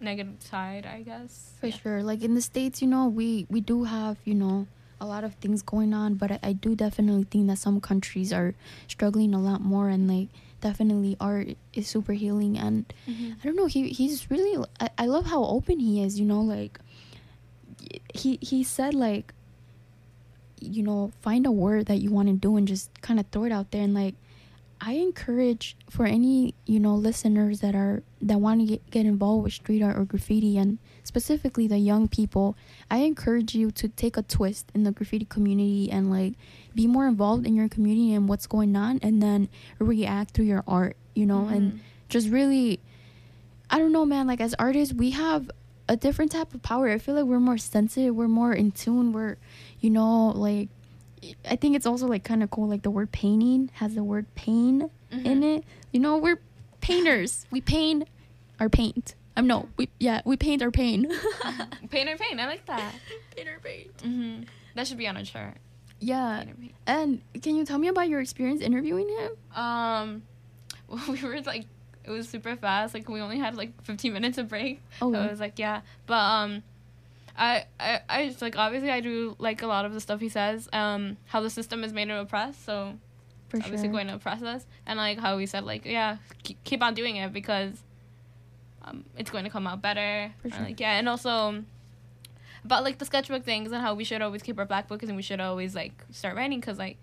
negative side i guess. For yeah. sure. Like in the states you know we we do have you know a lot of things going on but I, I do definitely think that some countries are struggling a lot more and like definitely art is super healing and mm-hmm. i don't know he he's really I, I love how open he is you know like he he said like you know find a word that you want to do and just kind of throw it out there and like i encourage for any you know listeners that are that want to get, get involved with street art or graffiti and specifically the young people i encourage you to take a twist in the graffiti community and like be more involved in your community and what's going on and then react through your art you know and mm-hmm. just really I don't know, man. Like as artists, we have a different type of power. I feel like we're more sensitive. We're more in tune. We're, you know, like I think it's also like kind of cool. Like the word painting has the word pain in it. You know, we're painters. We paint our paint. I'm no, we yeah, we paint our pain. paint or paint. I like that. paint or paint. hmm That should be on a chart. yeah. And can you tell me about your experience interviewing him? Um, we were like, it was super fast. Like we only had like 15 minutes of break. Oh, So it was like yeah, but um, I I I just like obviously I do like a lot of the stuff he says. Um, how the system is made to oppress. So For obviously sure. going to oppress us, and like how we said like yeah, keep, keep on doing it because um, it's going to come out better. For Or, sure. like yeah, and also about like the sketchbook things and how we should always keep our black books and we should always like start writing because like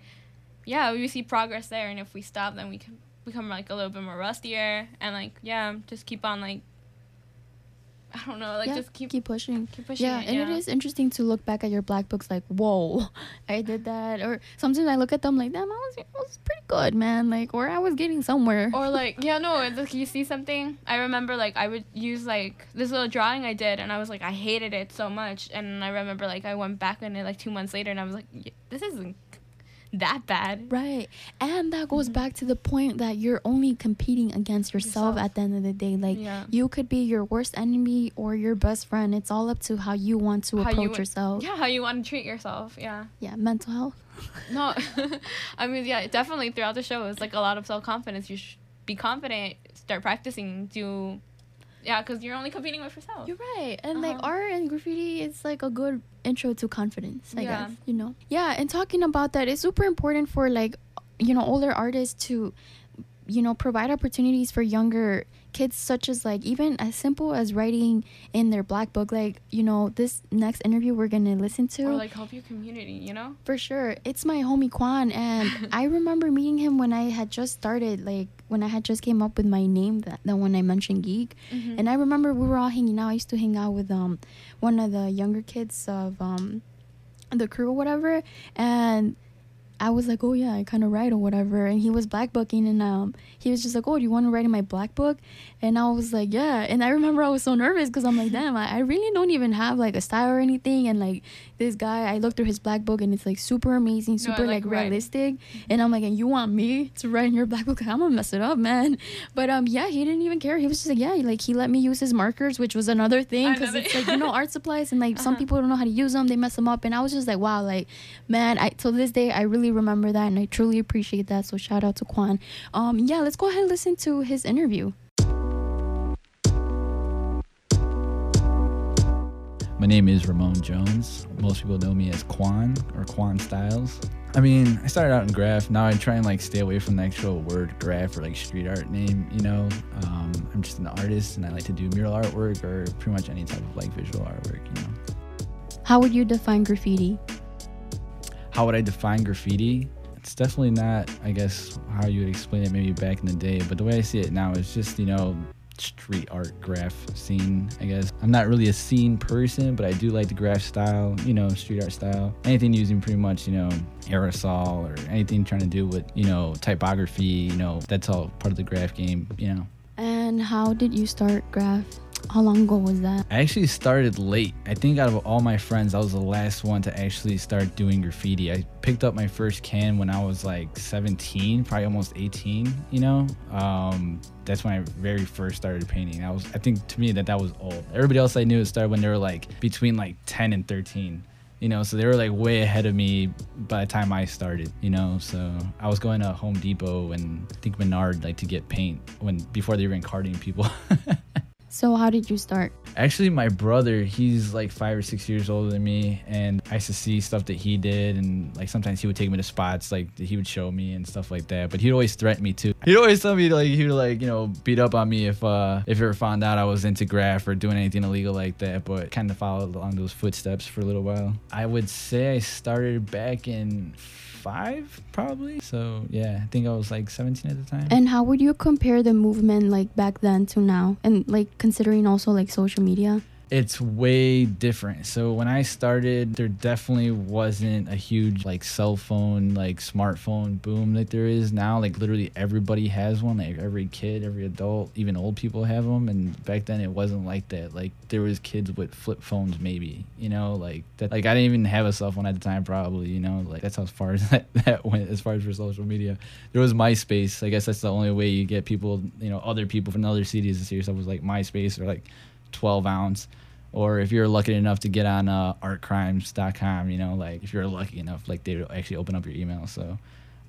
yeah we see progress there and if we stop then we can become like a little bit more rustier and like yeah just keep on like i don't know like yeah, just keep keep pushing. keep pushing yeah, it, and it yeah. is interesting to look back at your black books like, whoa, I did that. Or sometimes I look at them like, damn, I was, I was pretty good, man. Like, or I was getting somewhere. or like yeah no it's like you see something i remember like i would use like this little drawing i did and i was like i hated it so much and i remember like i went back in it like two months later and i was like this isn't that bad Right. And that goes mm-hmm. back to the point that you're only competing against yourself, Yourself. at the end of the day. Like, Yeah. you could be your worst enemy or your best friend. It's all up to how you want to How you approach would- yourself. yeah how you want to treat yourself yeah Yeah, mental health. No, I mean, yeah, definitely throughout the show, it's like a lot of self confidence. You should be confident, start practicing, do, yeah, because you're only competing with yourself. You're right. And like Uh-huh. art and graffiti is like a good intro to confidence, I Yeah. guess. You know? Yeah, and talking about that, it's super important for like, you know, older artists to, you know, provide opportunities for younger kids, such as like even as simple as writing in their black book. Like, you know, this next interview we're gonna listen to. Or like help your community, you know? For sure. It's my homie Quan and I remember meeting him when I had just started, like when I had just came up with my name that, that when I mentioned geek. Mhm. And I remember we were all hanging out. I used to hang out with um one of the younger kids of um the crew or whatever and I was like, oh yeah, I kind of write or whatever, and he was black booking, and um, he was just like, oh, do you want to write in my black book? And I was like, yeah. And I remember I was so nervous because I'm like, damn, I, I really don't even have like a style or anything. And like this guy, I looked through his black book, and it's like super amazing, No, super like like, writing. realistic. And I'm like, and you want me to write in your black book? I'm gonna mess it up, man. But um, yeah, he didn't even care. He was just like, yeah, like he let me use his markers, which was another thing because it's like you know art supplies, and like some Uh-huh. people don't know how to use them, they mess them up, and I was just like, wow, like man, I till this day I really remember that, and I truly appreciate that. So shout out to Quan. Um, yeah, let's go ahead and listen to his interview. My name is Ramon Jones. Most people know me as Quan or Quan Styles. I mean, I started out in graph. Now I try and like stay away from the actual word graph or like street art name. You know, um, I'm just an artist and I like to do mural artwork or pretty much any type of like visual artwork. You know, How would you define graffiti? How would I define graffiti? It's definitely not, I guess, how you would explain it maybe back in the day. But the way I see it now is just, you know, street art graph scene, I guess. I'm not really a scene person, but I do like the graph style, you know, street art style. Anything using pretty much, you know, aerosol or anything trying to do with, you know, typography, you know, that's all part of the graph game, you know. And how did you start graph? How long ago was that? I actually started late. I think out of all my friends, I was the last one to actually start doing graffiti. I picked up my first can when I was like 17, probably almost 18. You know, um, that's when I very first started painting. I was, I think to me that that was old. Everybody else I knew started when they were like between like 10 and 13. You know, so they were like way ahead of me by the time I started. You know, so I was going to Home Depot and I think Menard like to get paint when before they were even carding people. So how did you start? Actually, my brother, he's like five or six years older than me, and I used to see stuff that he did, and like sometimes he would take me to spots like he would show me and stuff like that. But he'd always threaten me too. He'd always tell me like he would like you know beat up on me if uh if he ever found out I was into graph or doing anything illegal like that. But kind of followed along those footsteps for a little while. I would say I started back in five probably. So yeah, I think I was like 17 at the time. And how would you compare the movement like back then to now? And like considering also like social media? It's way different. So when I started, there definitely wasn't a huge like cell phone, like smartphone boom that there is now. Like literally everybody has one. Like every kid, every adult, even old people have them. And back then it wasn't like that. Like there was kids with flip phones, maybe. You know, like that. Like I didn't even have a cell phone at the time, probably. You know, like that's how far as that, that went as far as for social media. There was MySpace. I guess that's the only way you get people, you know, other people from other cities to see yourself was like MySpace or like 12 ounce or if you're lucky enough to get on uh, artcrimes.com you know like if you're lucky enough like they actually open up your email so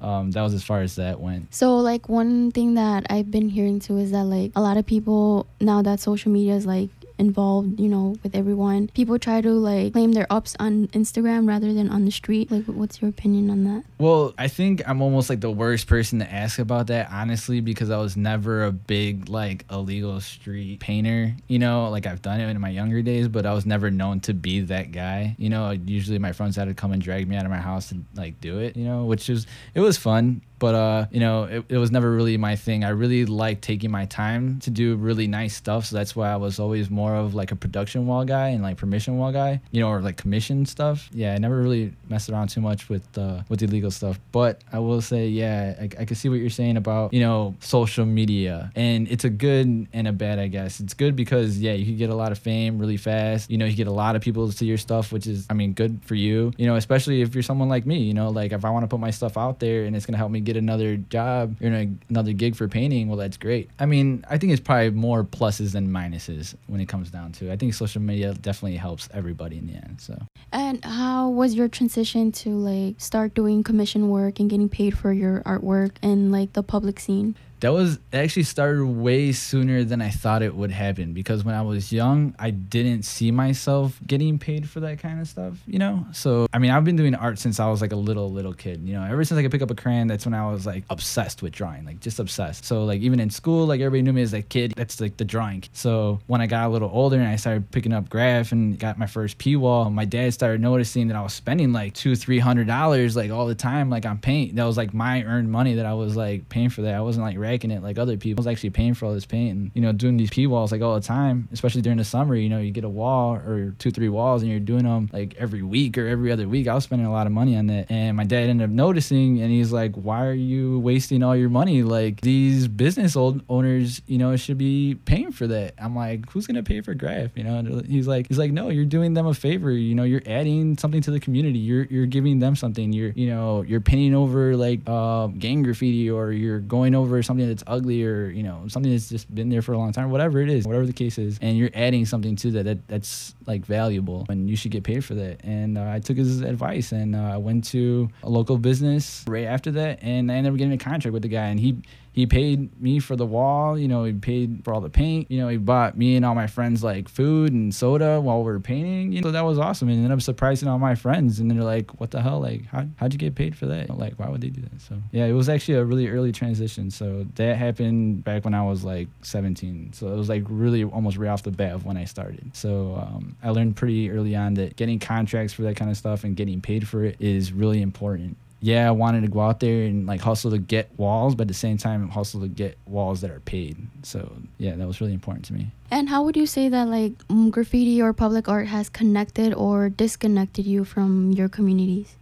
um, that was as far as that went. So like one thing that I've been hearing too is that like a lot of people now that social media is like involved, you know, with everyone, people try to like claim their ups on Instagram rather than on the street. Like what's your opinion on that? well i think i'm almost like the worst person to ask about that honestly because i was never a big like illegal street painter you know like i've done it in my younger days but i was never known to be that guy you know usually my friends had to come and drag me out of my house to like do it you know which is it was fun but uh you know it, it was never really my thing. I really like taking my time to do really nice stuff. So that's why i was always more of like a production wall guy and like permission wall guy you know or like commission stuff. Yeah i never really messed around too much with uh with the legal stuff. But i will say yeah I, I can see what you're saying about you know social media. And it's a good and a bad i guess. It's good because yeah you can get a lot of fame really fast. You know you get a lot of people to your stuff which is i mean good for you. You know especially if you're someone like me you know like if i want to put my stuff out there and it's to help me get another job or another gig for painting well that's great. I mean i think it's probably more pluses than minuses when it comes down to it. I think social media definitely helps everybody in the end so. And how was your transition to like start doing commission work and getting paid for your artwork and like the public scene? That was actually started way sooner than I thought it would happen because when I was young, I didn't see myself getting paid for that kind of stuff, you know? So, I mean, I've been doing art since I was like a little, little kid, you know? Ever since I could pick up a crayon, that's when I was like obsessed with drawing, like just obsessed. So, like, even in school, like everybody knew me as a kid, that's like the drawing. So, when I got a little older and I started picking up graph and got my first P wall, my dad started noticing that I was spending like two, three hundred dollars like all the time, like on paint. That was like my earned money that I was like paying for that. I wasn't like racking it like other people. I was actually paying for all this paint and, you know, doing these P walls like all the time, especially during the summer. You know, you get a wall or two, three walls and you're doing them like every week or every other week. I was spending a lot of money on that. And my dad ended up noticing and he's like, why are you wasting all your money? Like these business owners, you know, should be paying for that. I'm like, who's going to pay for graph? You know, and he's like, he's like, no, you're doing them a favor. You know, you're adding something to the community. You're, you're giving them something. You're, you know, you're painting over like uh, gang graffiti or you're going over something that's ugly or, you know, something that's just been there for a long time, whatever it is, whatever the case is. And you're adding something to that, that that's like valuable and you should get paid for that. And uh, I took his advice and uh, I went to a local business right after that and I ended up getting a contract with the guy and he, he paid me for the wall, you know, he paid for all the paint, you know, he bought me and all my friends like food and soda while we were painting, you know, so that was awesome. And then I'm surprising all my friends and they're like, what the hell? Like, how, how'd you get paid for that? Like, why would they do that? So, yeah, it was actually a really early transition. So that happened back when I was like 17. So it was like really almost right off the bat of when I started. So um, I learned pretty early on that getting contracts for that kind of stuff and getting paid for it is really important yeah, I wanted to go out there and like hustle to get walls, but at the same time hustle to get walls that are paid. So yeah, that was really important to me. And how would you say that like mm, graffiti or public art has connected or disconnected you from your communities?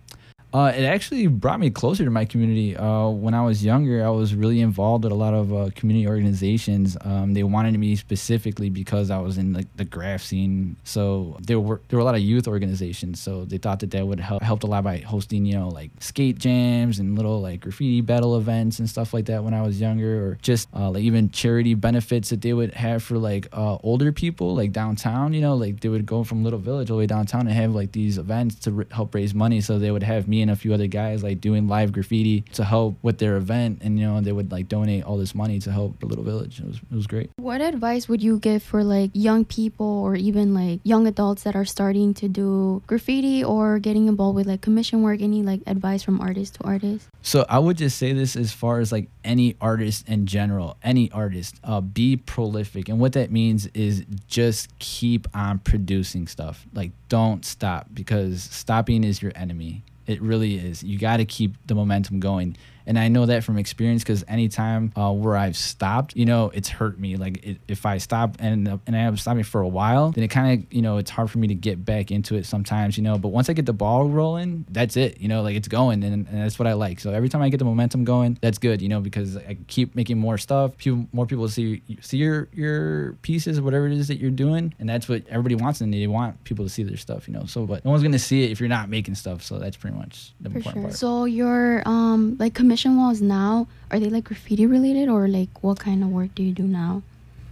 Uh, it actually brought me closer to my community. Uh, when I was younger, I was really involved with a lot of uh, community organizations. Um, they wanted me specifically because I was in like the graph scene. So there were there were a lot of youth organizations. So they thought that that would help helped a lot by hosting you know like skate jams and little like graffiti battle events and stuff like that when I was younger, or just uh, like even charity benefits that they would have for like uh, older people like downtown. You know, like they would go from Little Village all the way downtown and have like these events to r- help raise money. So they would have me me and a few other guys like doing live graffiti to help with their event, and you know they would like donate all this money to help the little village. It was it was great. What advice would you give for like young people or even like young adults that are starting to do graffiti or getting involved with like commission work? Any like advice from artist to artist? So I would just say this as far as like any artist in general, any artist, uh, be prolific, and what that means is just keep on producing stuff. Like don't stop because stopping is your enemy. It really is. You got to keep the momentum going. And I know that from experience because anytime uh, where I've stopped, you know, it's hurt me. Like it, if I stop and and I have stopping for a while, then it kind of, you know, it's hard for me to get back into it sometimes, you know. But once I get the ball rolling, that's it. You know, like it's going, and, and that's what I like. So every time I get the momentum going, that's good, you know, because I keep making more stuff. People, more people see see your your pieces, whatever it is that you're doing, and that's what everybody wants, and they want people to see their stuff, you know. So, but no one's gonna see it if you're not making stuff. So that's pretty much the For important sure. part. So your um like commission walls now are they like graffiti related or like what kind of work do you do now?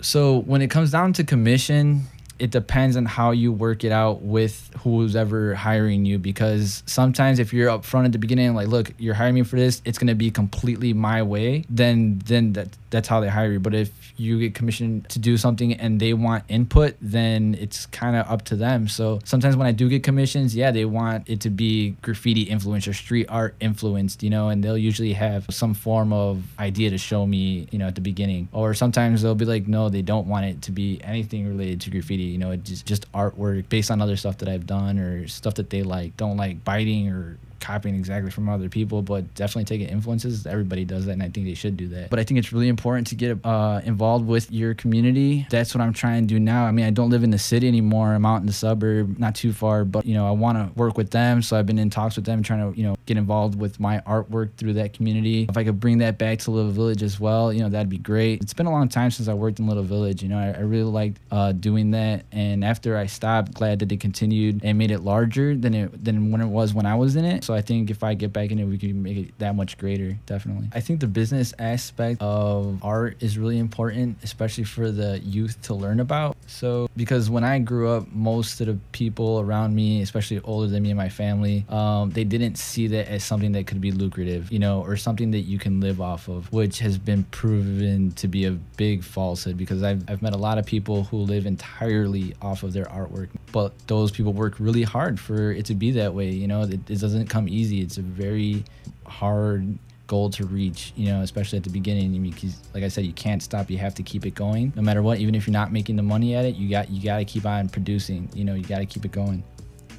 So when it comes down to commission, it depends on how you work it out with who's ever hiring you because sometimes if you're up front at the beginning like look you're hiring me for this it's going to be completely my way then then that that's how they hire you. But if you get commissioned to do something and they want input then it's kind of up to them. So sometimes when i do get commissions yeah they want it to be graffiti influenced or street art influenced you know and they'll usually have some form of idea to show me you know at the beginning. Or sometimes they'll be like no they don't want it to be anything related to graffiti you know it's just, just artwork based on other stuff that i've done or stuff that they like don't like biting or copying exactly from other people, but definitely taking influences. Everybody does that, and I think they should do that. But I think it's really important to get uh, involved with your community. That's what I'm trying to do now. I mean, I don't live in the city anymore. I'm out in the suburb, not too far, but you know, I want to work with them. So I've been in talks with them, trying to you know get involved with my artwork through that community. If I could bring that back to Little Village as well, you know, that'd be great. It's been a long time since I worked in Little Village. You know, I, I really liked uh, doing that, and after I stopped, glad that they continued and made it larger than it than when it was when I was in it. So I think if I get back in it, we can make it that much greater. Definitely. I think the business aspect of art is really important, especially for the youth to learn about. So because when I grew up, most of the people around me, especially older than me and my family, um, they didn't see that as something that could be lucrative, you know, or something that you can live off of, which has been proven to be a big falsehood because I've, I've met a lot of people who live entirely off of their artwork, but those people work really hard for it to be that way. You know, it, it doesn't come easy. It's a very hard goal to reach, you know, especially at the beginning. I mean, 'cause like I said, you can't stop. You have to keep it going, no matter what. Even if you're not making the money at it, you got you got to keep on producing. You know, you got to keep it going.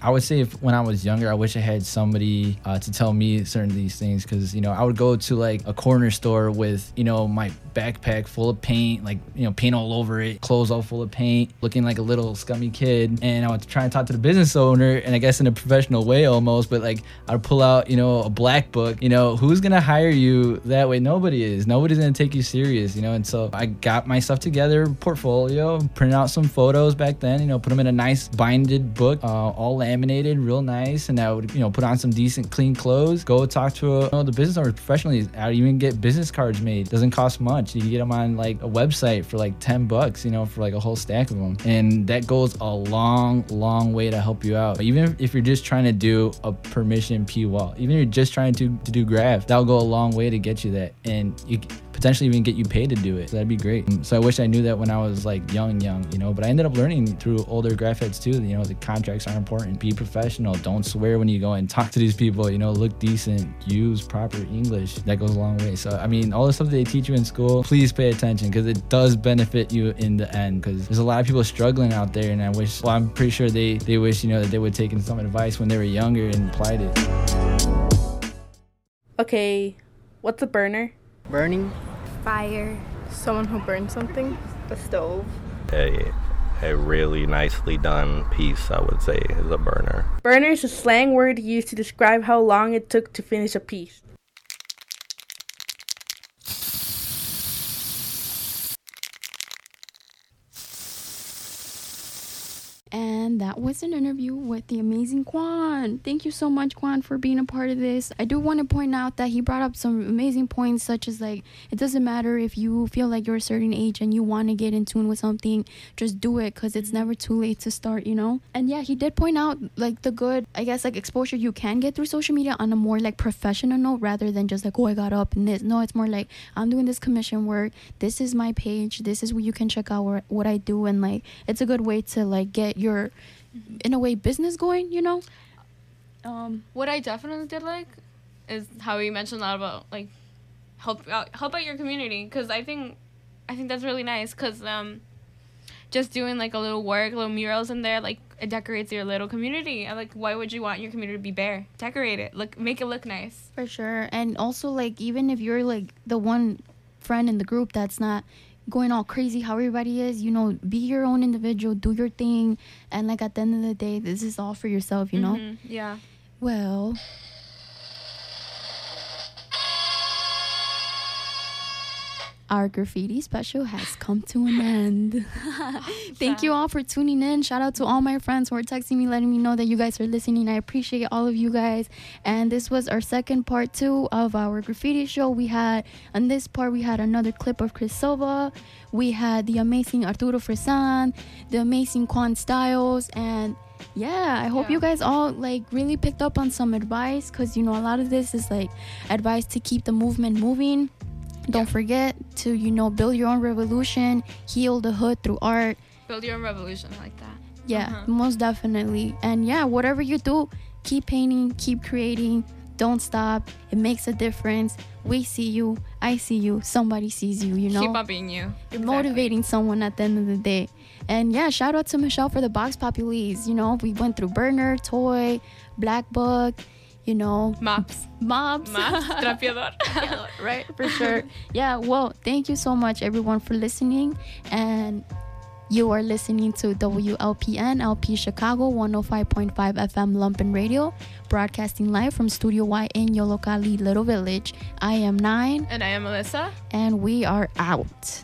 I would say if when I was younger, I wish I had somebody uh, to tell me certain of these things because you know I would go to like a corner store with you know my backpack full of paint, like you know paint all over it, clothes all full of paint, looking like a little scummy kid, and I would try and talk to the business owner, and I guess in a professional way almost, but like I'd pull out you know a black book, you know who's gonna hire you that way? Nobody is. Nobody's gonna take you serious, you know. And so I got my stuff together, portfolio, printed out some photos back then, you know, put them in a nice binded book, uh, all laminated, real nice, and I would you know put on some decent clean clothes, go talk to a, you know, the business owner professionally. I'd even get business cards made. Doesn't cost much. You can get them on like a website for like ten bucks, you know, for like a whole stack of them, and that goes a long, long way to help you out. Even if you're just trying to do a permission P wall, even if you're just trying to to do graph, that'll go a long way to get you that, and you potentially even get you paid to do it. So that'd be great. Mm, so I wish I knew that when I was like young, young, you know. But I ended up learning through older graph heads too. You know, the contracts are important. Be professional. Don't swear when you go and talk to these people. You know, look decent. Use proper English. That goes a long way. So I mean, all the stuff they teach you in school, please pay attention because it does benefit you in the end. Because there's a lot of people struggling out there, and I wish. Well, I'm pretty sure they they wish you know that they would taken some advice when they were younger and applied it. Okay, what's a burner? Burning? Fire. Someone who burns something. A stove. A, a really nicely done piece, I would say, is a burner. Burner is a slang word used to describe how long it took to finish a piece. And that was an interview with the amazing Quan. Thank you so much, Quan, for being a part of this. I do want to point out that he brought up some amazing points, such as like, it doesn't matter if you feel like you're a certain age and you want to get in tune with something, just do it because it's never too late to start, you know? And yeah, he did point out like the good, I guess, like exposure you can get through social media on a more like professional note rather than just like, oh, I got up and this. No, it's more like, I'm doing this commission work. This is my page. This is where you can check out what I do. And like, it's a good way to like get your, in a way, business going, you know? Um, what I definitely did like is how you mentioned a lot about like help out help out your community because I think I think that's really nice because um just doing like a little work, little murals in there, like it decorates your little community. And like, why would you want your community to be bare? Decorate it, look, make it look nice. For sure, and also like even if you're like the one friend in the group that's not going all crazy how everybody is, you know, be your own individual, do your thing, and like at the end of the day, this is all for yourself, you know. Mhm, Yeah. Well. Our graffiti special has come to an end. Thank you all for tuning in. Shout out to all my friends who are texting me, letting me know that you guys are listening. I appreciate all of you guys. And this was our second part two of our graffiti show. We had, on this part, we had another clip of Chris Silva. We had the amazing Arturo Fresan, the amazing Quan Styles, and yeah i hope you guys all like really picked up on some advice because you know a lot of this is like advice to keep the movement moving don't forget to you know build your own revolution heal the hood through art Build your own revolution like that. yeah Uh-huh. most definitely and yeah whatever you do keep painting keep creating don't stop it makes a difference we see you i see you somebody sees you you know Keep on being you. you're motivating someone at the end of the day. And yeah, shout out to Michelle for the vox populis. You know, we went through Burner, Toy, Black Book, you know. Mops. Mops. Mops, trapeador. right, for sure. Yeah, well, thank you so much, everyone, for listening. And you are listening to WLPN LP Chicago 105.5 FM Lumpen Radio, broadcasting live from Studio Y in Yollocalli Little Village. I am Nine, And I am Melissa. and we are out.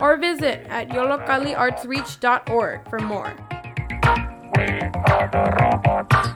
or visit at yollocalliartsreach.org for more. We are the robots.